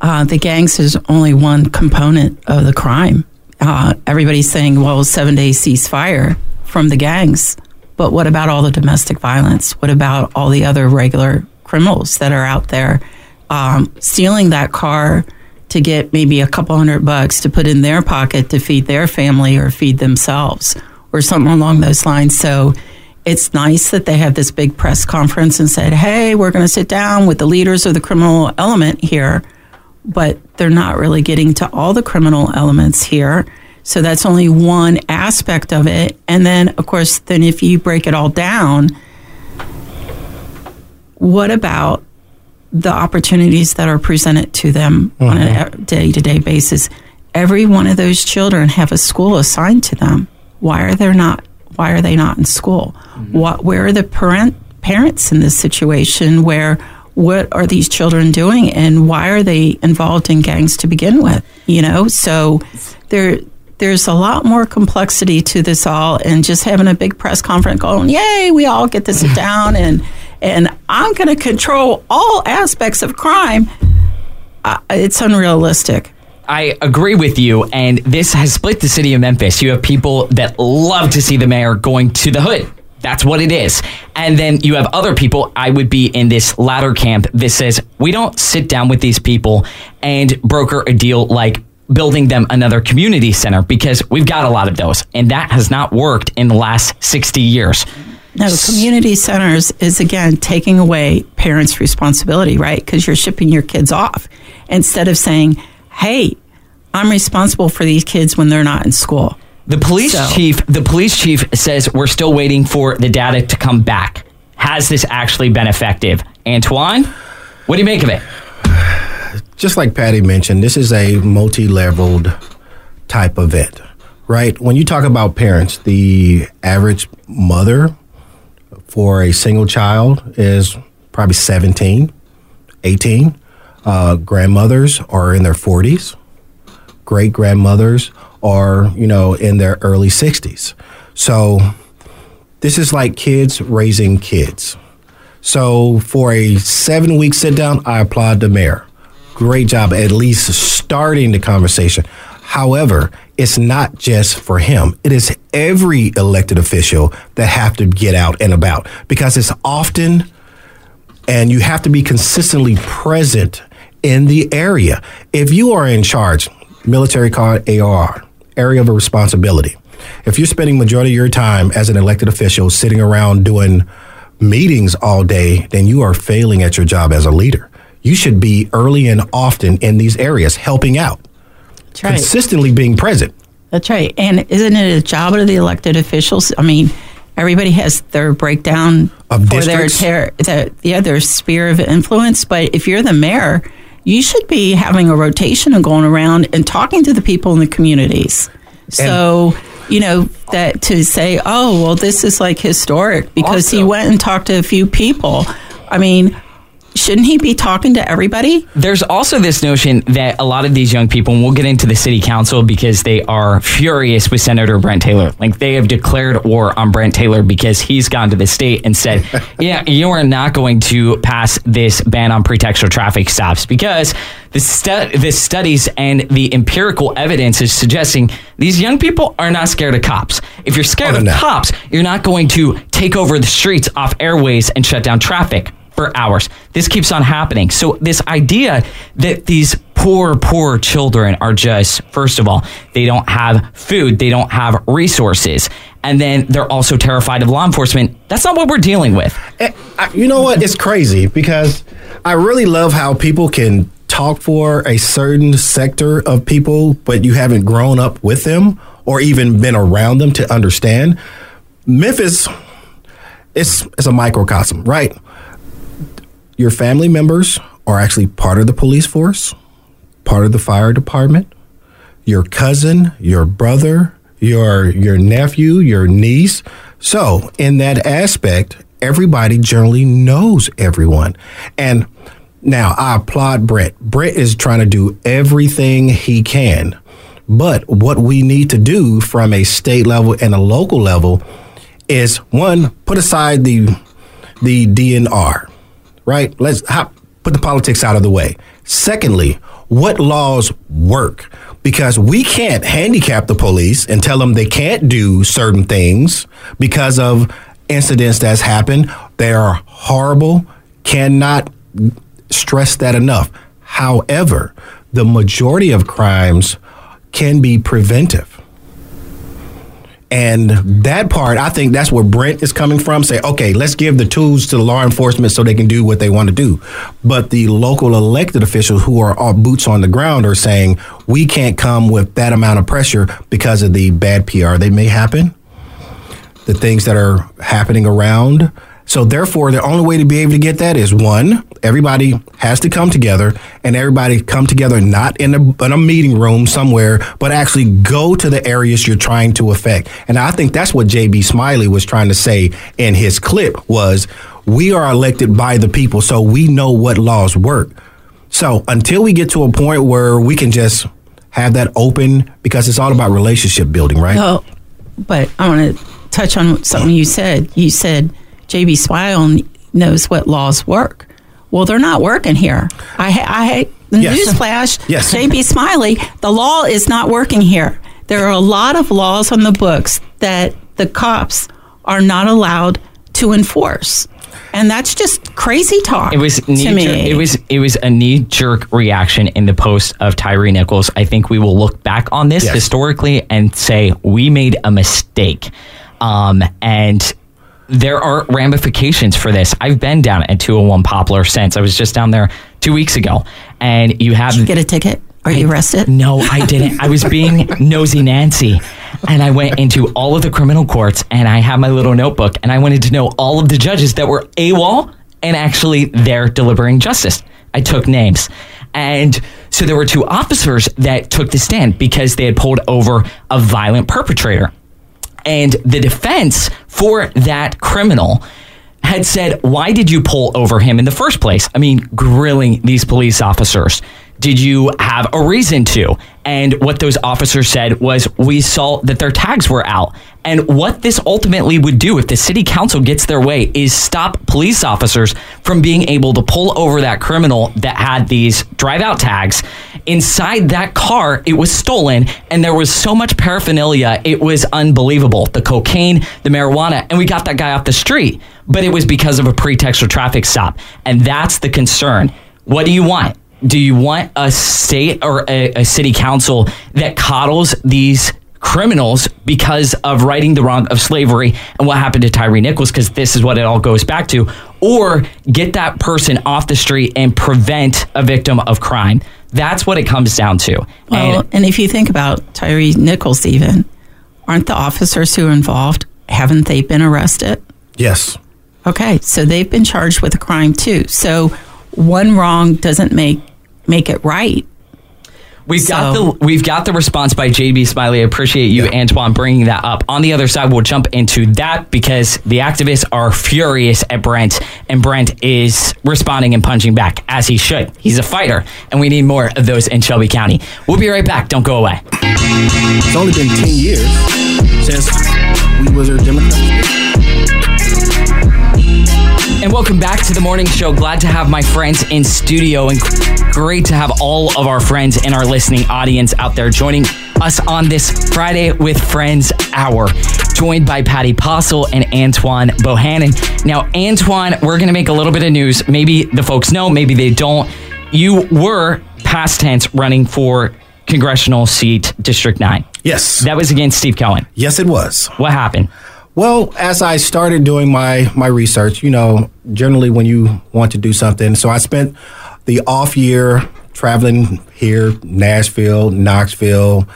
Uh, the gangs is only one component of the crime. Uh, everybody's saying, well, seven day ceasefire from the gangs. But what about all the domestic violence? What about all the other regular criminals that are out there um, stealing that car to get maybe a couple hundred bucks to put in their pocket to feed their family or feed themselves or something along those lines? So it's nice that they have this big press conference and said, hey, we're going to sit down with the leaders of the criminal element here. But they're not really getting to all the criminal elements here. So that's only one aspect of it. And then, of course, then if you break it all down, what about the opportunities that are presented to them on a day to day basis? Every one of those children have a school assigned to them. Why are they not? Why are they not in school? What? Where are the parent parents in this situation? Where? What are these children doing, and why are they involved in gangs to begin with? You know, so there there's a lot more complexity to this all, and just having a big press conference going, "Yay, we all get to sit down and." and I'm going to control all aspects of crime. Uh, it's unrealistic. I agree with you, and this has split the city of Memphis. You have people that love to see the mayor going to the hood. That's what it is. And then you have other people. I would be in this latter camp that says we don't sit down with these people and broker a deal like building them another community center because we've got a lot of those, and that has not worked in the last 60 years. No, community centers is again taking away parents' responsibility, right? Because you're shipping your kids off instead of saying, hey, I'm responsible for these kids when they're not in school. The police So- chief, the police chief says we're still waiting for the data to come back. Has this actually been effective? Antoine, what do you make of it? just like Patty mentioned, this is a multi leveled type event, right? When you talk about parents, the average mother for a single child is probably 17, 18. Uh, grandmothers are in their 40s. Great grandmothers are, you know, in their early 60s. So this is like kids raising kids. So for a seven week sit down, I applaud the mayor. Great job at least starting the conversation. However, it's not just for him. It is every elected official that have to get out and about because it's often and you have to be consistently present in the area. If you are in charge, military card AR, area of responsibility. If you're spending majority of your time as an elected official sitting around doing meetings all day, then you are failing at your job as a leader. You should be early and often in these areas helping out. That's right. Consistently being present. That's right. And isn't it a job of the elected officials? I mean, everybody has their breakdown Of for their, ter- their yeah their sphere of influence. But if you're the mayor, you should be having a rotation and going around and talking to the people in the communities. So. you know that to say, oh well, this is like historic because he went and talked to a few people. I mean, shouldn't he be talking to everybody? There's also this notion that a lot of these young people, and we'll get into the city council because they are furious with Senator Brent Taylor. Like they have declared war on Brent Taylor because he's gone to the state and said, yeah, you are not going to pass this ban on pretextual traffic stops because the, stu- the studies and the empirical evidence is suggesting these young people are not scared of cops. If you're scared oh, of cops, you're not going to take over the streets off airways and shut down traffic for hours. This keeps on happening. So this idea that these poor, poor children are just, first of all, they don't have food, they don't have resources, and then they're also terrified of law enforcement. That's not what we're dealing with. Eh, you know what? It's crazy because I really love how people can talk for a certain sector of people, but you haven't grown up with them or even been around them to understand. Memphis, it's it's a microcosm, right? Your family members are actually part of the police force, part of the fire department. Your cousin, your brother, your your nephew, your niece. So, in that aspect, everybody generally knows everyone. And now I applaud Brett. Brett is trying to do everything he can. But what we need to do from a state level and a local level is one, put aside the the DNR, right? Let's hop, put the politics out of the way. Secondly, what laws work? Because we can't handicap the police and tell them they can't do certain things because of incidents that's happened. They are horrible. Cannot stress that enough. However, the majority of crimes can be preventive. And that part, I think that's where Brent is coming from. Say, okay, let's give the tools to the law enforcement so they can do what they want to do. But the local elected officials who are all boots on the ground are saying, we can't come with that amount of pressure because of the bad PR that may happen, the things that are happening around. So therefore, the only way to be able to get that is one, everybody has to come together and everybody come together not in a, in a meeting room somewhere, but actually go to the areas you're trying to affect. And I think that's what JB Smiley was trying to say in his clip was we are elected by the people, so we know what laws work. So until we get to a point where we can just have that open, because it's all about relationship building, right? Oh, but I want to touch on something you said. You said JB Smiley, knows what laws work. Well, they're not working here. I, I the Yes. newsflash, Yes. JB Smiley, the law is not working here. There are a lot of laws on the books that the cops are not allowed to enforce. And that's just crazy talk It was to me. jerk, it was it was a knee jerk reaction in the post of Tyree Nichols. I think we will look back on this Yes. historically and say we made a mistake, um, and there are ramifications for this. I've been down at 201 Poplar since I was just down there two weeks ago, and you have get a ticket. Are you arrested? No, I didn't. I was being nosy Nancy. And I went into all of the criminal courts and I had my little notebook and I wanted to know all of the judges that were AWOL and actually there delivering justice. I took names. And so there were two officers that took the stand because they had pulled over a violent perpetrator. And the defense for that criminal had said, Why did you pull over him in the first place? I mean, grilling these police officers. Did you have a reason to? And what those officers said was, We saw that their tags were out. And what this ultimately would do if the city council gets their way is stop police officers from being able to pull over that criminal that had these drive out tags. Inside that car, it was stolen, and there was so much paraphernalia, it was unbelievable. The cocaine, the marijuana, and we got that guy off the street. But it was because of a pretextual traffic stop. And that's the concern. What do you want? Do you want a state or a, a city council that coddles these criminals because of righting the wrong of slavery and what happened to Tyree Nichols, because this is what it all goes back to, or get that person off the street and prevent a victim of crime. That's what it comes down to. Well, and and if you think about Tyree Nichols, even aren't the officers who are involved? Haven't they been arrested? Yes. Okay, so they've been charged with a crime too. So one wrong doesn't make make it right. We've got the we've got the response by JB Smiley. I appreciate you, Antoine, bringing that up. On the other side, we'll jump into that because the activists are furious at Brent, and Brent is responding and punching back as he should. He's a fighter, and we need more of those in Shelby County. We'll be right back. Don't go away. It's only been 10 years since we was a Democrat. And welcome back to the morning show. Glad to have my friends in studio and great to have all of our friends in our listening audience out there joining us on this Friday with Friends Hour. Joined by Patty Postle and Antoine Bohannon. Now, Antoine, we're going to make a little bit of news. Maybe the folks know, maybe they don't. You were past tense running for congressional seat District 9. Yes. That was against Steve Cohen. Yes, it was. What happened? Well, as I started doing my my research, you know, generally when you want to do something, so I spent the off year traveling here, Nashville, Knoxville,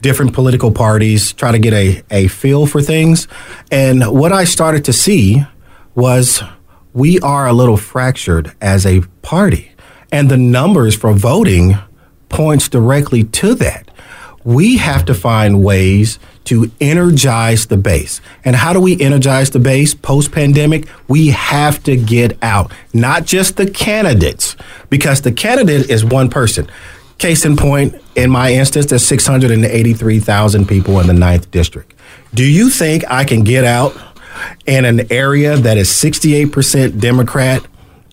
different political parties, try to get a, a feel for things. And what I started to see was we are a little fractured as a party. And the numbers for voting points directly to that. We have to find ways to energize the base. And how do we energize the base post pandemic? We have to get out, not just the candidates, because the candidate is one person. Case in point, in my instance, there's 683,000 people in the ninth district. Do you think I can get out in an area that is 68% Democrat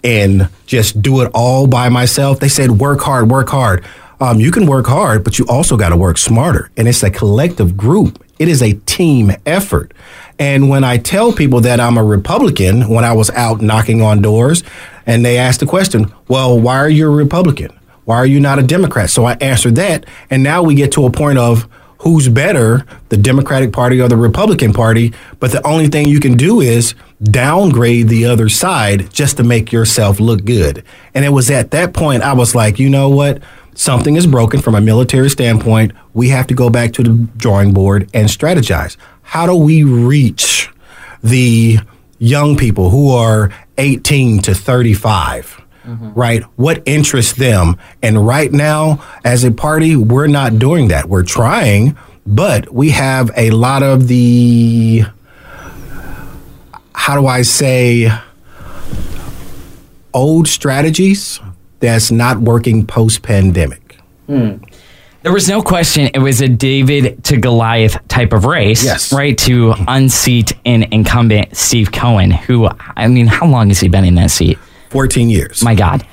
and just do it all by myself? They said, work hard, work hard. Um, you can work hard, but you also got to work smarter. And it's a collective group, it is a team effort. And when I tell people that I'm a Republican, when I was out knocking on doors, and they ask the question, well, why are you a Republican? Why are you not a Democrat? So I answered that. And now we get to a point of who's better, the Democratic Party or the Republican Party. But the only thing you can do is downgrade the other side just to make yourself look good. And it was at that point I was like, you know what? Something is broken from a military standpoint. We have to go back to the drawing board and strategize. How do we reach the young people who are 18 to 35? Mm-hmm. right? What interests them? And right now, as a party, we're not doing that. We're trying, but we have a lot of the, how do I say, old strategies that's not working post pandemic. Hmm. There was no question it was a David to Goliath type of race. Yes. Right, to unseat an incumbent Steve Cohen, who, I mean, how long has he been in that seat? 14 years. My God.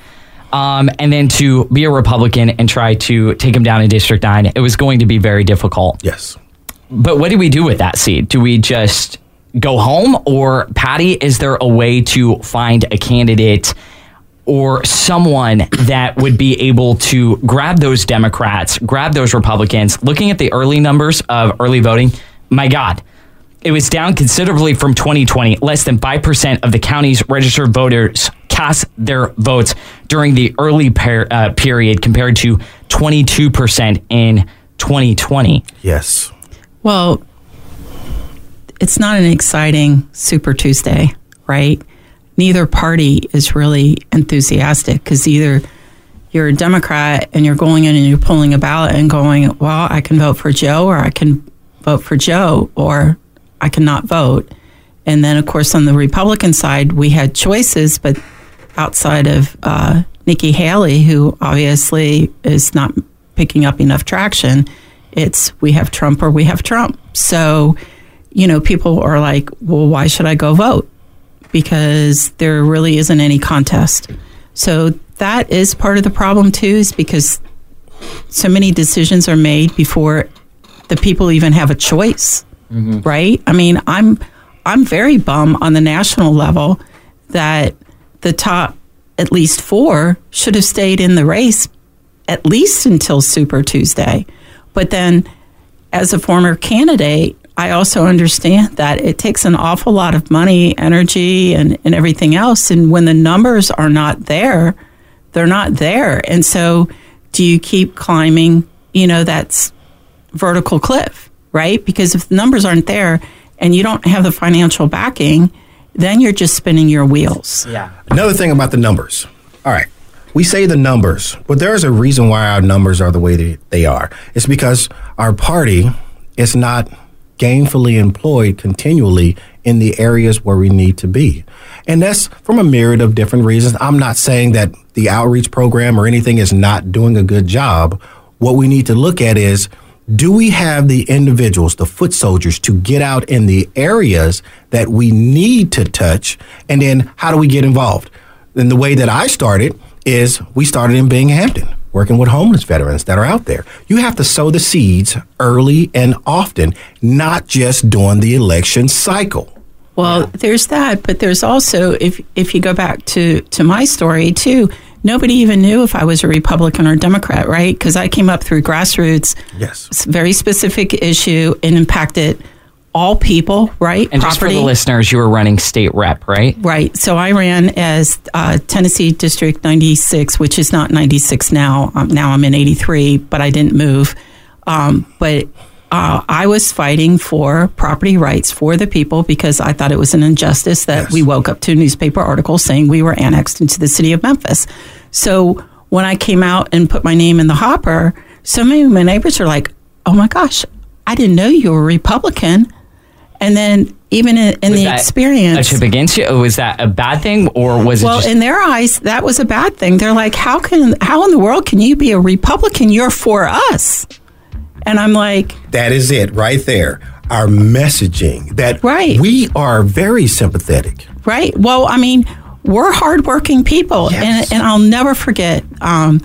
Um, and then to be a Republican and try to take him down in District 9, it was going to be very difficult. Yes. But what do we do with that seat? Do we just go home? Or, Patty, is there a way to find a candidate or someone that would be able to grab those Democrats, grab those Republicans? Looking at the early numbers of early voting, my God, it was down considerably from 2020. Less than 5% of the county's registered voters cast their votes during the early per, uh, period compared to 22% in 2020. Yes. Well, it's not an exciting Super Tuesday, right? Neither party is really enthusiastic because either you're a Democrat and you're going in and you're pulling a ballot and going, well, I can vote for Joe or I can vote for Joe or I cannot vote. And then, of course, on the Republican side, we had choices, but outside of uh, Nikki Haley, who obviously is not picking up enough traction, it's we have Trump or we have Trump. So, you know, people are like, well, why should I go vote? Because there really isn't any contest. So that is part of the problem too, is because so many decisions are made before the people even have a choice, mm-hmm. right? I mean, I'm I'm very bum on the national level that the top at least four should have stayed in the race at least until Super Tuesday. But then, as a former candidate, I also understand that it takes an awful lot of money, energy, and, and everything else. And when the numbers are not there, they're not there. And so, do you keep climbing, you know, that's vertical cliff, right? Because if the numbers aren't there and you don't have the financial backing, then you're just spinning your wheels. Yeah. Another thing about the numbers. All right. We say the numbers, but there's a reason why our numbers are the way they, they are. It's because our party is not gainfully employed continually in the areas where we need to be. And that's from a myriad of different reasons. I'm not saying that the outreach program or anything is not doing a good job. What we need to look at is do we have the individuals, the foot soldiers, to get out in the areas that we need to touch? And then how do we get involved? And the way that I started is we started in Binghampton, working with homeless veterans that are out there. You have to sow the seeds early and often, not just during the election cycle. Well, there's that, but there's also if if you go back to to my story too, nobody even knew if I was a Republican or Democrat, right? Because I came up through grassroots. Yes. Very specific issue and impacted all people, right? And just for the listeners, you were running state rep, right? Right. So I ran as uh, Tennessee District 96, which is not 96 now. Um, now I'm in 83, but I didn't move. Um, but uh, I was fighting for property rights for the people because I thought it was an injustice that we woke up to newspaper articles saying we were annexed into the city of Memphis. So when I came out and put my name in the hopper, so many of my neighbors are like, oh my gosh, I didn't know you were Republican. And then even in, in Was the that experience, A chip against you? Was that a bad thing? Or was well, it just. in their eyes, that was a bad thing. They're like, "How can? How in the world can you be a Republican? You're for us." And I'm like, That is it right there. Our messaging that Right. we are very sympathetic. right? Well, I mean, we're hardworking people, and and I'll never forget. Um,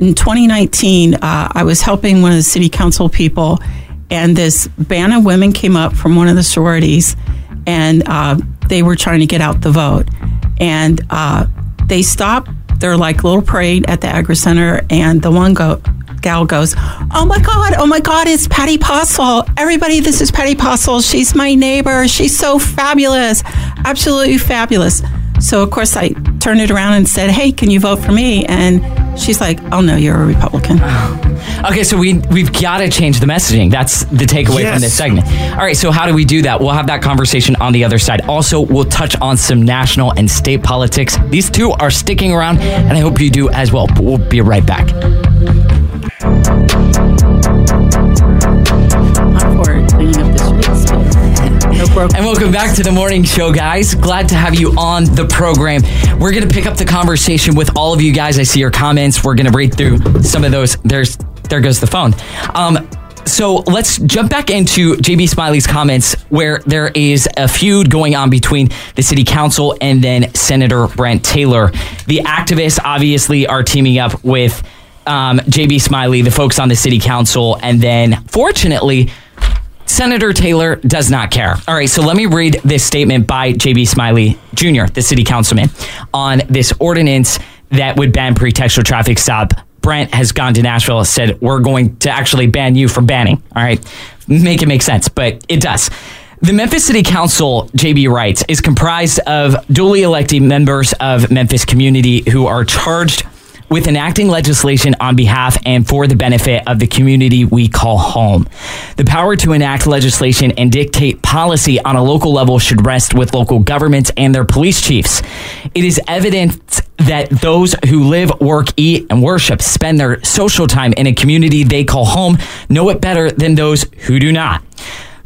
in 2019, uh, I was helping one of the city council people, and this band of women came up from one of the sororities, and uh, they were trying to get out the vote, and uh, they stopped their like little parade at the agri center, and the one go gal goes, "Oh my god, oh my god, it's Patty Possel! Everybody, this is Patty Possel. She's my neighbor. She's so fabulous, absolutely fabulous." So of course I turned it around and said, "Hey, can you vote for me?" And she's like, "Oh no, you're a Republican." Okay, so we we've got to change the messaging. That's the takeaway Yes. from this segment. All right, so how do we do that? We'll have that conversation on the other side. Also, we'll touch on some national and state politics. These two are sticking around, and I hope you do as well. But we'll be right back. And welcome back to the morning show, guys. Glad to have you on the program. We're going to pick up the conversation with all of you guys. I see your comments. We're going to read through some of those. There's there goes the phone. Um, so let's jump back into JB Smiley's comments where there is a feud going on between the city council and then Senator Brent Taylor. The activists obviously are teaming up with um, JB Smiley, the folks on the city council, and then fortunately, Senator Taylor does not care. All right, so let me read this statement by JB Smiley Jr., the city councilman, on this ordinance that would ban pretextual traffic stop. Brent has gone to Nashville, and said, We're going to actually ban you from banning. All right, make it make sense, but it does. The Memphis City Council, JB writes, is comprised of duly elected members of Memphis community who are charged with enacting legislation on behalf and for the benefit of the community we call home. The power to enact legislation and dictate policy on a local level should rest with local governments and their police chiefs. It is evident that those who live, work, eat, and worship spend their social time in a community they call home know it better than those who do not.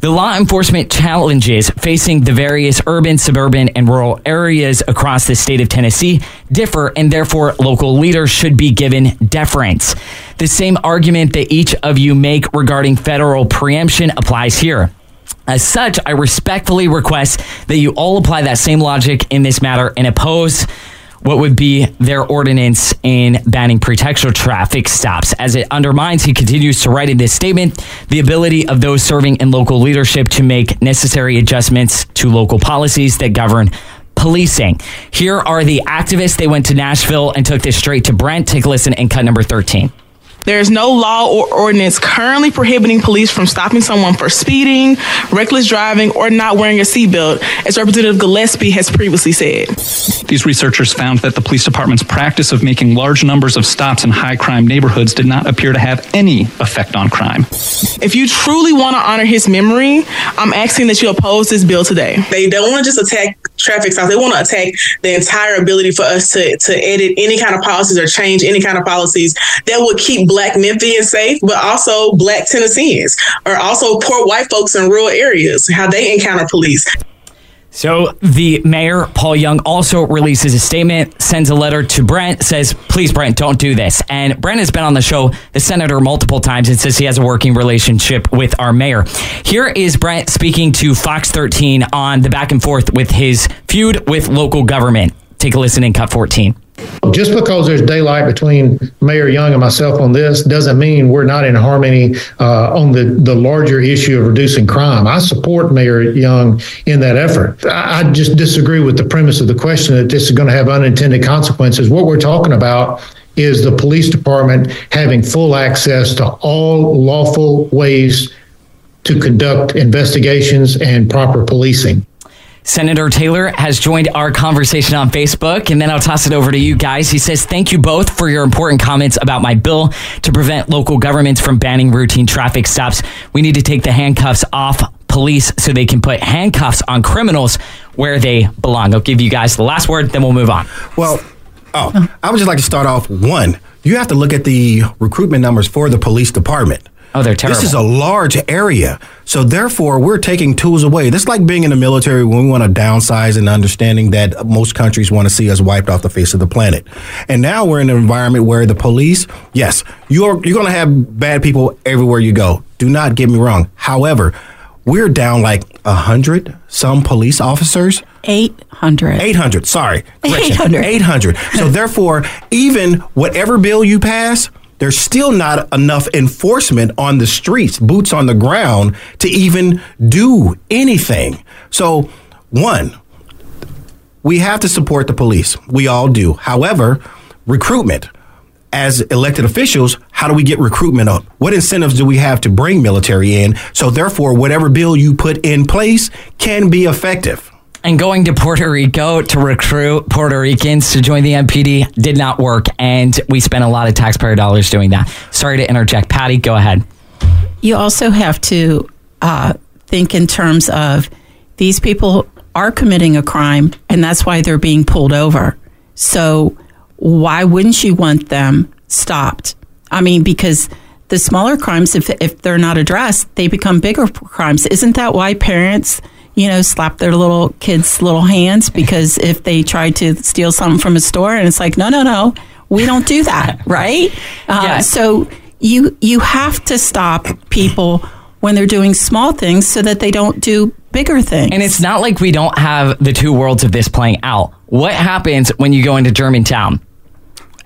The law enforcement challenges facing the various urban, suburban, and rural areas across the state of Tennessee differ, and therefore local leaders should be given deference. The same argument that each of you make regarding federal preemption applies here. As such, I respectfully request that you all apply that same logic in this matter and oppose what would be their ordinance in banning pretextual traffic stops, as it undermines, he continues to write in this statement, the ability of those serving in local leadership to make necessary adjustments to local policies that govern policing. Here are the activists. They went to Nashville and took this straight to Brent. Take a listen and cut number 13. There is no law or ordinance currently prohibiting police from stopping someone for speeding, reckless driving, or not wearing a seatbelt, as Representative Gillespie has previously said. These researchers found that the police department's practice of making large numbers of stops in high crime neighborhoods did not appear to have any effect on crime. If you truly want to honor his memory, I'm asking that you oppose this bill today. They don't want to just attack traffic stops. They want to attack the entire ability for us to, to edit any kind of policies or change any kind of policies that would keep black Memphians safe, but also black Tennesseans or also poor white folks in rural areas, how they encounter police. So the mayor, Paul Young, also releases a statement, sends a letter to Brent, says, please, Brent, don't do this. And Brent has been on the show, the senator, multiple times and says he has a working relationship with our mayor. Here is Brent speaking to Fox 13 on the back and forth with his feud with local government. Take a listen in cut 14. Just because there's daylight between Mayor Young and myself on this doesn't mean we're not in harmony uh, on the, the larger issue of reducing crime. I support Mayor Young in that effort. I, I just disagree with the premise of the question that this is going to have unintended consequences. What we're talking about is the police department having full access to all lawful ways to conduct investigations and proper policing. Senator Taylor has joined our conversation on Facebook, and then I'll toss it over to you guys. He says, Thank you both for your important comments about my bill to prevent local governments from banning routine traffic stops. We need to take the handcuffs off police so they can put handcuffs on criminals where they belong. I'll give you guys the last word, then we'll move on. Well, oh, I would just like to start off one. You have to look at the recruitment numbers for the police department. Oh, they're terrible. This is a large area. So therefore, we're taking tools away. This is like being in the military when we want to downsize and understanding that most countries want to see us wiped off the face of the planet. And now we're in an environment where the police, yes, you're you're going to have bad people everywhere you go. Do not get me wrong. However, we're down like a hundred some police officers. 800. 800, sorry. Correction. 800. 800. So therefore, even whatever bill you pass, there's still not enough enforcement on the streets, boots on the ground to even do anything. So, one, we have to support the police. We all do. However, recruitment as elected officials, how do we get recruitment up? What incentives do we have to bring military in? So therefore, whatever bill you put in place can be effective. And going to Puerto Rico to recruit Puerto Ricans to join the MPD did not work. And we spent a lot of taxpayer dollars doing that. Sorry to interject. Patty, go ahead. You also have to uh, think in terms of these people are committing a crime, and that's why they're being pulled over. So, why wouldn't you want them stopped? I mean, because the smaller crimes, if, if they're not addressed, they become bigger crimes. Isn't that why parents you know, slap their little kids' little hands because if they try to steal something from a store and it's like, no, no, no, we don't do that, right? Uh, Yes. So you you have to stop people when they're doing small things so that they don't do bigger things. And it's not like we don't have the two worlds of this playing out. What happens when you go into Germantown?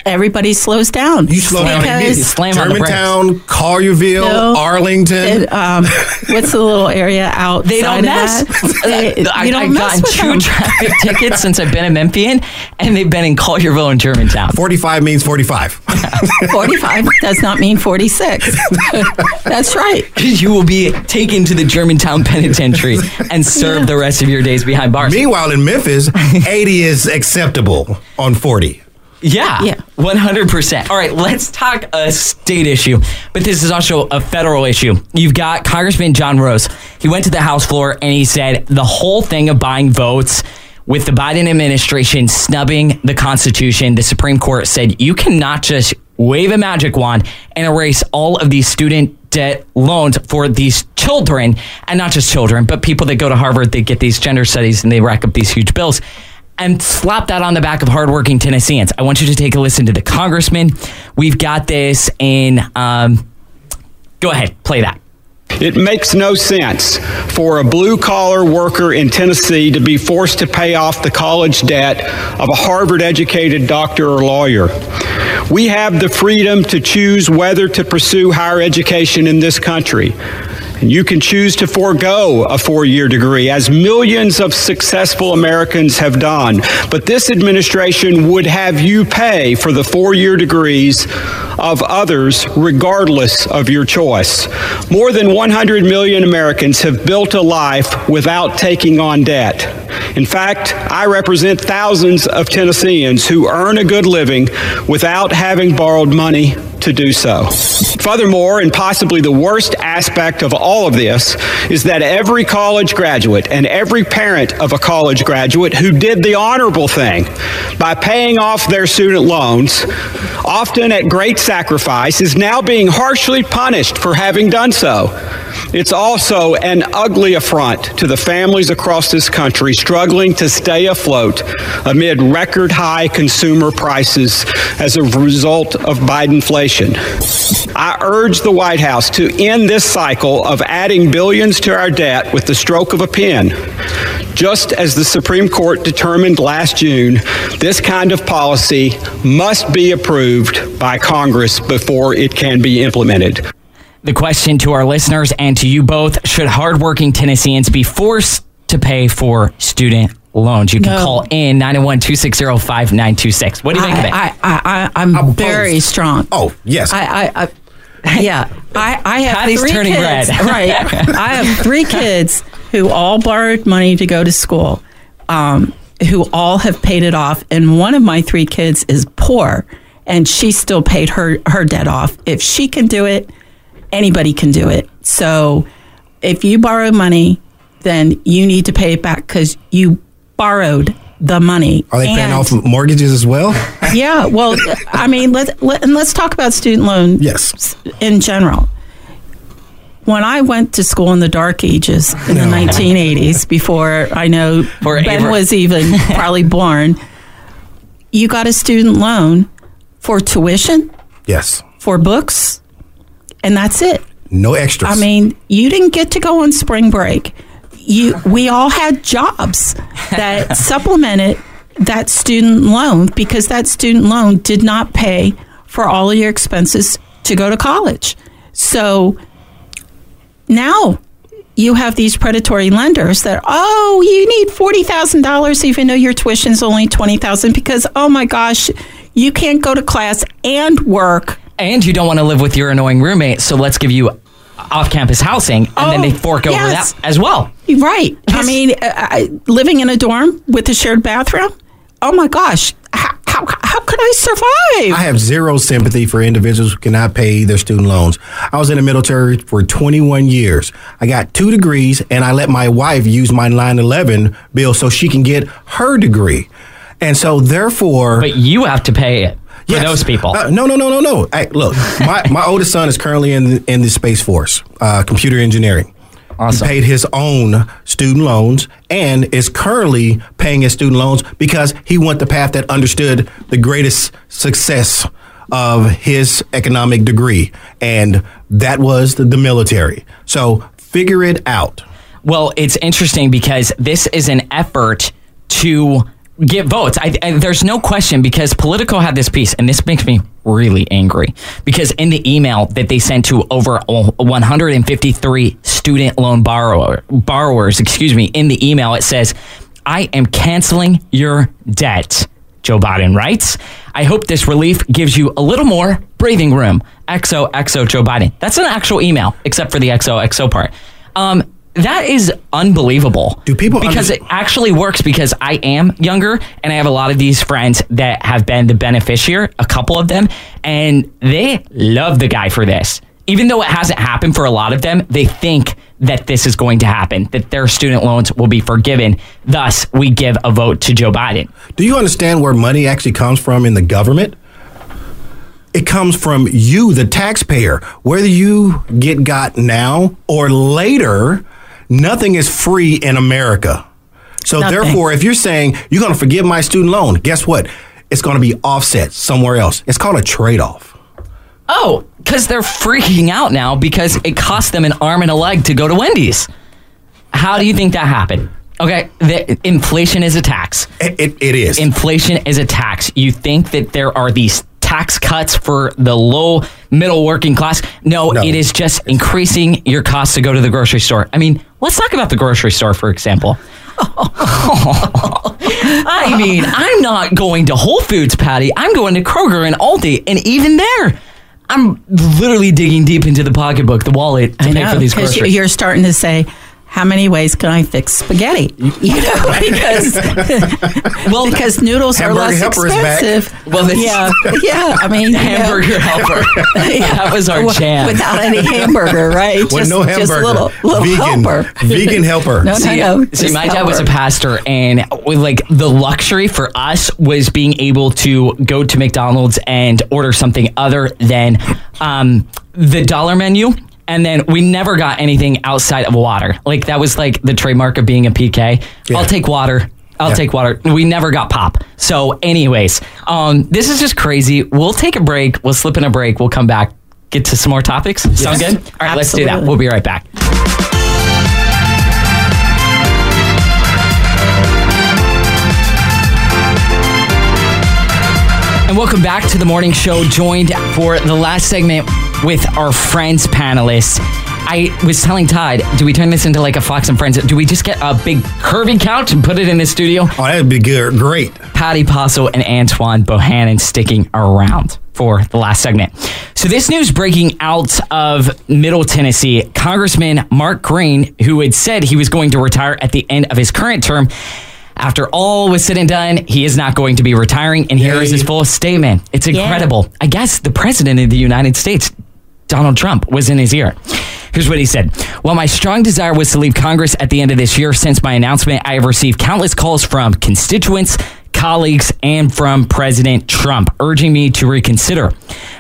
Everybody slows down. You slow down Because- immediately. Slam on the brakes. Germantown, Collierville, No. Arlington. And, um, what's the little area out? They don't mess. They, I, don't I've mess gotten with two them. traffic tickets since I've been in Memphian, and they've been in Collierville and Germantown. 45 means 45. 45 does not mean 46. That's right. you will be taken to the Germantown Penitentiary and serve the rest of your days behind bars. Meanwhile, in Memphis, 80 is acceptable on 40. Yeah, yeah, one hundred percent. All right, let's talk a state issue, but this is also a federal issue. You've got Congressman John Rose. He went to the House floor and he said the whole thing of buying votes with the Biden administration snubbing the Constitution. The Supreme Court said you cannot just wave a magic wand and erase all of these student debt loans for these children, and not just children, but people that go to Harvard. They get these gender studies and they rack up these huge bills and slap that on the back of hardworking Tennesseans. I want you to take a listen to the congressman. We've got this in. Um, go ahead, play that. It makes no sense for a blue collar worker in Tennessee to be forced to pay off the college debt of a Harvard educated doctor or lawyer. We have the freedom to choose whether to pursue higher education in this country. You can choose to forego a four year degree, as millions of successful Americans have done. But this administration would have you pay for the four year degrees of others, regardless of your choice. More than 100 million Americans have built a life without taking on debt. In fact, I represent thousands of Tennesseans who earn a good living without having borrowed money to do so. Furthermore, and possibly the worst aspect of all of this, is that every college graduate and every parent of a college graduate who did the honorable thing by paying off their student loans, often at great sacrifice, is now being harshly punished for having done so. It's also an ugly affront to the families across this country struggling to stay afloat amid record high consumer prices as a result of Bidenflation. I urge the White House to end this cycle of adding billions to our debt with the stroke of a pen. Just as the Supreme Court determined last June, this kind of policy must be approved by Congress before it can be implemented. The question to our listeners and to you both should hardworking Tennesseans be forced to pay for student loans? You can No. call in 901 260 5926. What do you think of it? I, I, I, I'm very strong. Oh, yes. I, I, I yeah. I, I have Patty's three turning kids. red. right. I have three kids who all borrowed money to go to school, um, who all have paid it off. And one of my three kids is poor, and she still paid her, her debt off. If she can do it, anybody can do it. So if you borrow money, then you need to pay it back because you borrowed the money. Are they paying off mortgages as well? yeah, well, I mean, let, let and let's talk about student loan. Yes, in general. When I went to school in the dark ages in the 1980s, before I know Ben Abra- was even probably born, you got a student loan for tuition, Yes. for books, and that's it. No extras. I mean, you didn't get to go on spring break. You, we all had jobs that supplemented that student loan because that student loan did not pay for all of your expenses to go to college. So now you have these predatory lenders that oh you need $40,000 even though your tuition is only 20,000 because oh my gosh you can't go to class and work and you don't want to live with your annoying roommate, so let's give you off campus housing, and then they fork over Oh, that as well. Right. I mean, uh, I, living in a dorm with a shared bathroom. Oh my gosh, how, how, how could I survive? I have zero sympathy for individuals who cannot pay their student loans. I was in the military for 21 years. I got two degrees, and I let my wife use my 911 bill so she can get her degree. And so, therefore. But you have to pay it for those people. Uh, no, no, no, no, no. Hey, look, my, my oldest son is currently in the, in the Space Force, uh, computer engineering. Awesome. He paid his own student loans and is currently paying his student loans because he went the path that understood the greatest success of his economic degree, and that was the, the military. So figure it out. Well, it's interesting because this is an effort to get votes. I, I, there's no question because Politico had this piece, and this makes me really angry because in the email that they sent to over 153 student loan borrower, borrowers, excuse me, in the email it says, "I am canceling your debt." Joe Biden writes, I hope this relief gives you a little more breathing room. XOXO Joe Biden. That's an actual email, except for the XOXO part. Um, that is unbelievable. Do people because it actually works because I am younger and I have a lot of these friends that have been the beneficiary, a couple of them, and they love the guy for this. Even though it hasn't happened for a lot of them, they think that this is going to happen, that their student loans will be forgiven. Thus, we give a vote to Joe Biden. Do you understand where money actually comes from in the government? It comes from you, the taxpayer. Whether you get got now or later, nothing is free in America. So Nothing. therefore, if you're saying you're going to forgive my student loan, guess what? It's going to be offset somewhere else. It's called a trade-off. Oh, because they're freaking out now because it cost them an arm and a leg to go to Wendy's. How do you think that happened? Okay, the, inflation is a tax. It, it, it is. Inflation is a tax. You think that there are these tax cuts for the low middle working class? No, No. it is just increasing your cost to go to the grocery store. I mean, let's talk about the grocery store, for example. I mean, I'm not going to Whole Foods, Patty. I'm going to Kroger and Aldi, and even there, I'm literally digging deep into the pocketbook, the wallet, to I pay know, for these groceries. You're starting to say, how many ways can I fix spaghetti? You know, because well, because noodles are less helper expensive. Well, yeah, yeah. I mean, you know. Hamburger helper. That was our jam. Without any hamburger, right? With just, no just hamburger. little, little Vegan- helper. vegan helper. No, no, see, no. see, just my dad was a pastor, and like the luxury for us was being able to go to McDonald's and order something other than um, the dollar menu. And then we never got anything outside of water. Like that was like the trademark of being a PK. I'll take water. I'll Yeah. take water. We never got pop. So, anyways, um, this is just crazy. We'll take a break. We'll slip in a break. We'll come back. Get to some more topics. Sound good? All right, let's do that. We'll be right back. And welcome back to the morning show, joined for the last segment with our Friends panelists. I was telling Todd, do we turn this into like a Fox and Friends? Do we just get a big curvy couch and put it in the studio? Oh, that'd be good. Great. Patty Possel and Antoine Bohannon sticking around for the last segment. So this news breaking out of Middle Tennessee, Congressman Mark Green, who had said he was going to retire at the end of his current term, after all was said and done, he is not going to be retiring. And here is his full statement. It's incredible. I guess the president of the United States, Donald Trump, was in his ear. Here's what he said. While my strong desire was to leave Congress at the end of this year, since my announcement, I have received countless calls from constituents, colleagues, and from President Trump urging me to reconsider.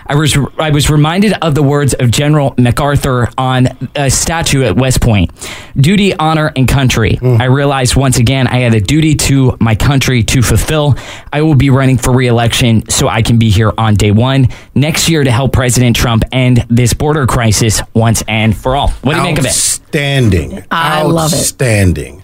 I was I was reminded of the words of General MacArthur on a statue at West Point. Duty, honor, and country. Mm. I realized once again I had a duty to my country to fulfill. I will be running for reelection so I can be here on day one next year to help President Trump end this border crisis once and for all. What do you make of it? Outstanding. I love it. Outstanding.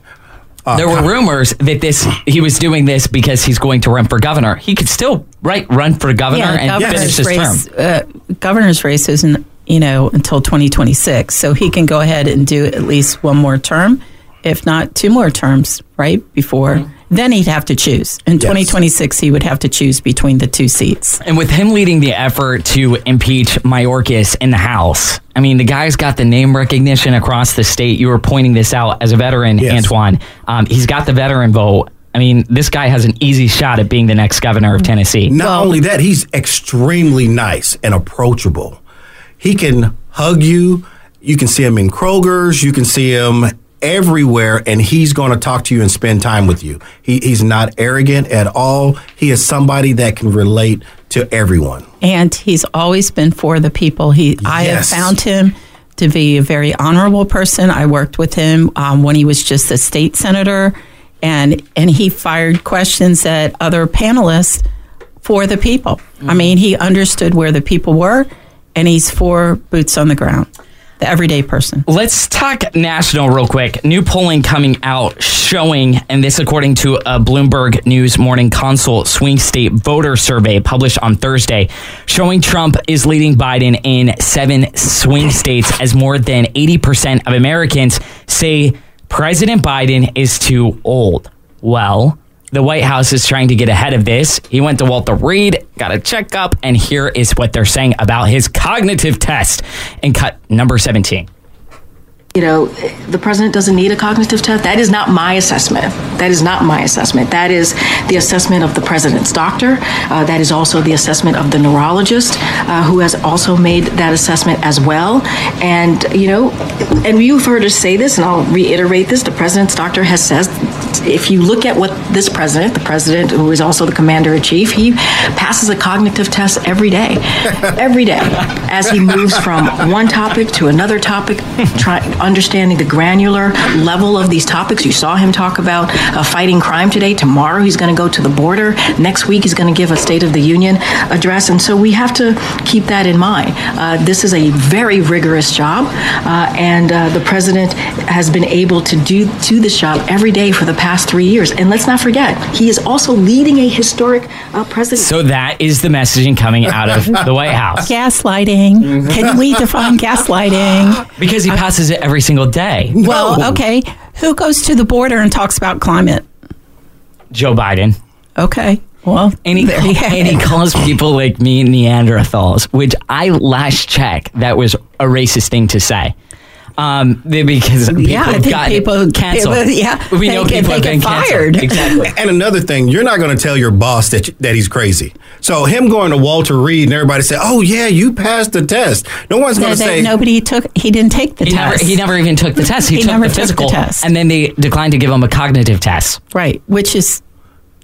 Uh, there were rumors that this he was doing this because he's going to run for governor. He could still right run for governor and finish his race, term. Uh, governor's race isn't, you know, until 2026. So he can go ahead and do at least one more term, if not two more terms, right? Before. Mm-hmm. Then he'd have to choose. In 2026, he would have to choose between the two seats. And with him leading the effort to impeach Mayorkas in the House, I mean, the guy's got the name recognition across the state. You were pointing this out as a veteran, Antoine. Um, he's got the veteran vote. I mean, this guy has an easy shot at being the next governor of Tennessee. Not only that, he's extremely nice and approachable. He can hug you. You can see him in Kroger's. You can see him everywhere, and he's going to talk to you and spend time with you. He, he's not arrogant at all. He is somebody that can relate to everyone. And he's always been for the people. He, I have found him to be a very honorable person. I worked with him um, when he was just a state senator, and and he fired questions at other panelists for the people. I mean, he understood where the people were, and he's for boots on the ground, everyday person. Let's talk national real quick. New polling coming out showing, and this according to a Bloomberg News Morning Consult swing state voter survey published on Thursday, showing Trump is leading Biden in seven swing states as more than 80% of Americans say President Biden is too old. Well, the White House is trying to get ahead of this. He went to Walter Reed, got a checkup, and here is what they're saying about his cognitive test in cut number 17. You know, the president doesn't need a cognitive test. That is not my assessment. That is not my assessment. That is the assessment of the president's doctor. Uh, that is also the assessment of the neurologist, uh, who has also made that assessment as well. And, you know, and you've heard us say this, and I'll reiterate this the president's doctor has said if you look at what this president, the president who is also the commander in chief, he passes a cognitive test every day, every day, as he moves from one topic to another topic, try, understanding the granular level of these topics. You saw him talk about uh, fighting crime today. Tomorrow he's going to go to the border. Next week he's going to give a State of the Union address. And so we have to keep that in mind. Uh, this is a very rigorous job, uh, and uh, the president has been able to do, to this job every day for the past three years. And let's not forget, he is also leading a historic uh, presidency. So that is the messaging coming out of the White House. Gaslighting. Can we define gaslighting? Because he passes it every single day. Well, okay. Who goes to the border and talks about climate? Joe Biden. Okay. Well, and he, there you and he calls people like me Neanderthals, which I last check that was a racist thing to say. Um, because people Yeah, I think gotten people- canceled. people- yeah, we know they people they have get been canceled. fired. Exactly. And another thing, you're not going to tell your boss that that he's crazy. So him going to Walter Reed and everybody say, "Oh yeah, you passed the test." No one's going to say nobody took. He didn't take the He never, test. he never even took the test. He, He took never the took the physical, test. and then they declined to give him a cognitive test. Right, which is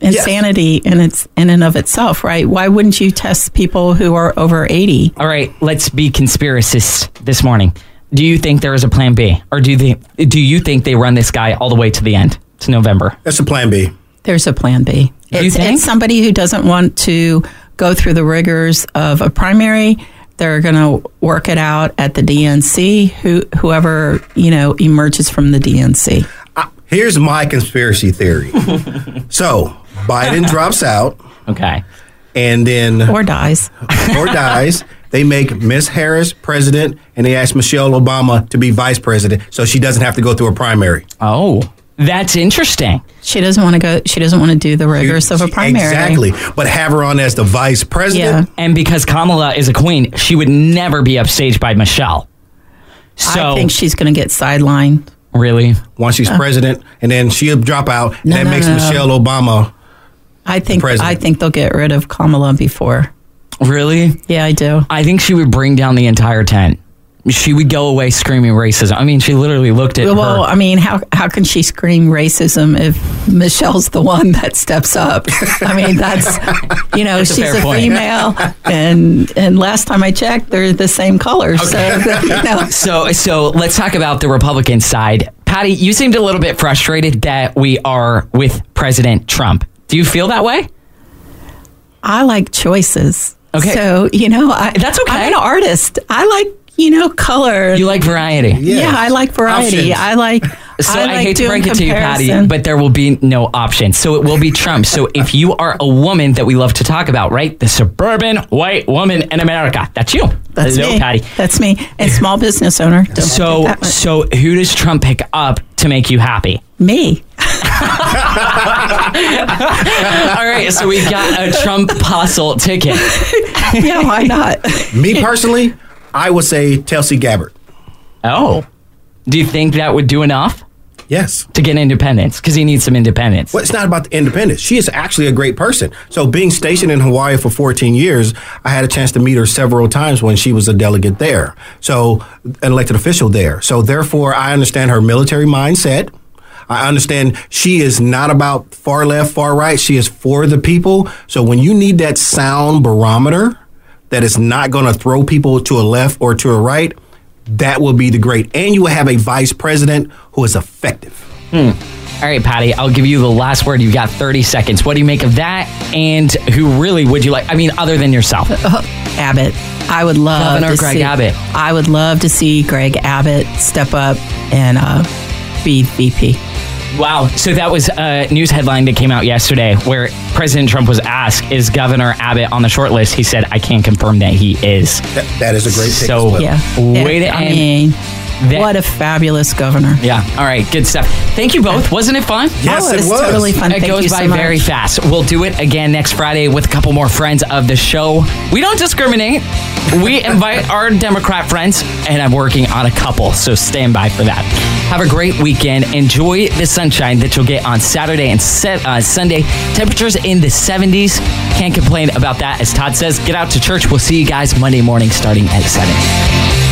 insanity in its in and of itself. Right? Why wouldn't you test people who are over eighty? All right, let's be conspiracists this morning. Do you think there is a plan B, or do they? Do you think they run this guy all the way to the end to November? That's a plan B. There's a plan B. Do you It's, think? it's somebody who doesn't want to go through the rigors of a primary. They're going to work it out at the DNC. Who whoever you know emerges from the DNC. Here's my conspiracy theory. so Biden drops out. Okay. And then or dies. or dies. They make Miss Harris president, and they ask Michelle Obama to be vice president, so she doesn't have to go through a primary. Oh, that's interesting. She doesn't want to go. She doesn't want to do the rigors of a primary. Exactly, but have her on as the vice president. And because Kamala is a queen, she would never be upstaged by Michelle. So I think she's going to get sidelined. really, Once she's Uh. president, and then she'll drop out, and No, that no, makes no. Michelle Obama. I think. president. I think they'll get rid of Kamala before. Really, Yeah, I do. I think she would bring down the entire tent. She would go away screaming racism. I mean, she literally looked at Well, her. I mean, how how can she scream racism if Michelle's the one that steps up? I mean, that's you know, That's a she's fair a, point. female, and and last time I checked, they're the same color. So you know, So, so let's talk about the Republican side. Patty, you seemed a little bit frustrated that we are with President Trump. Do you feel that way? I like choices. Okay. so you know, I, That's okay. I'm an artist. I like you know color. You like variety. yeah, I like variety. Options. I like. So I, I, like hate to doing break it to you, Patty, but there will be no option. So it will be Trump. so if you are a woman that we love to talk about, right? The suburban white woman in America. That's you. That's Hello, me. Patty. That's me. And small business owner. Don't So forget that one. so who does Trump pick up to make you happy? me. All right, so we've got a Trump puzzle ticket. yeah, why not? Me personally, I would say Tulsi Gabbard. Oh. Do you think that would do enough Yes. to get independence? Because he needs some independence. Well, it's not about the independence. She is actually a great person. So, being stationed in Hawaii for 14 years, I had a chance to meet her several times when she was a delegate there. So, an elected official there. So, therefore, I understand her military mindset. I understand she is not about far left, far right. She is for the people. So, when you need that sound barometer that is not going to throw people to a left or to a right, that will be the great. And you will have a vice president who is effective. Hmm. All right, Patty, I'll give you the last word. You've got 30 seconds. What do you make of that? And who really would you like? I mean, other than yourself. Uh, uh, Abbott. I would love Governor to Greg see, Abbott. I would love to see Greg Abbott step up and uh, be VP. Wow. So that was a news headline that came out yesterday where President Trump was asked, Is Governor Abbott on the short list? He said, I can't confirm that he is. that is a great pick So, as well. Yeah. way to I end. mean, what a fabulous governor. Yeah. All right. Good stuff. Thank you both. Wasn't it fun? Yes, Oh, it it was was. totally fun. It Thank goes you by so very fast. We'll do it again next Friday with a couple more friends of the show. We don't discriminate. We invite our Democrat friends, and I'm working on a couple, so stand by for that. Have a great weekend. Enjoy the sunshine that you'll get on Saturday and set, uh, Sunday. Temperatures in the 70s. Can't complain about that. As Todd says, get out to church. We'll see you guys Monday morning starting at 7.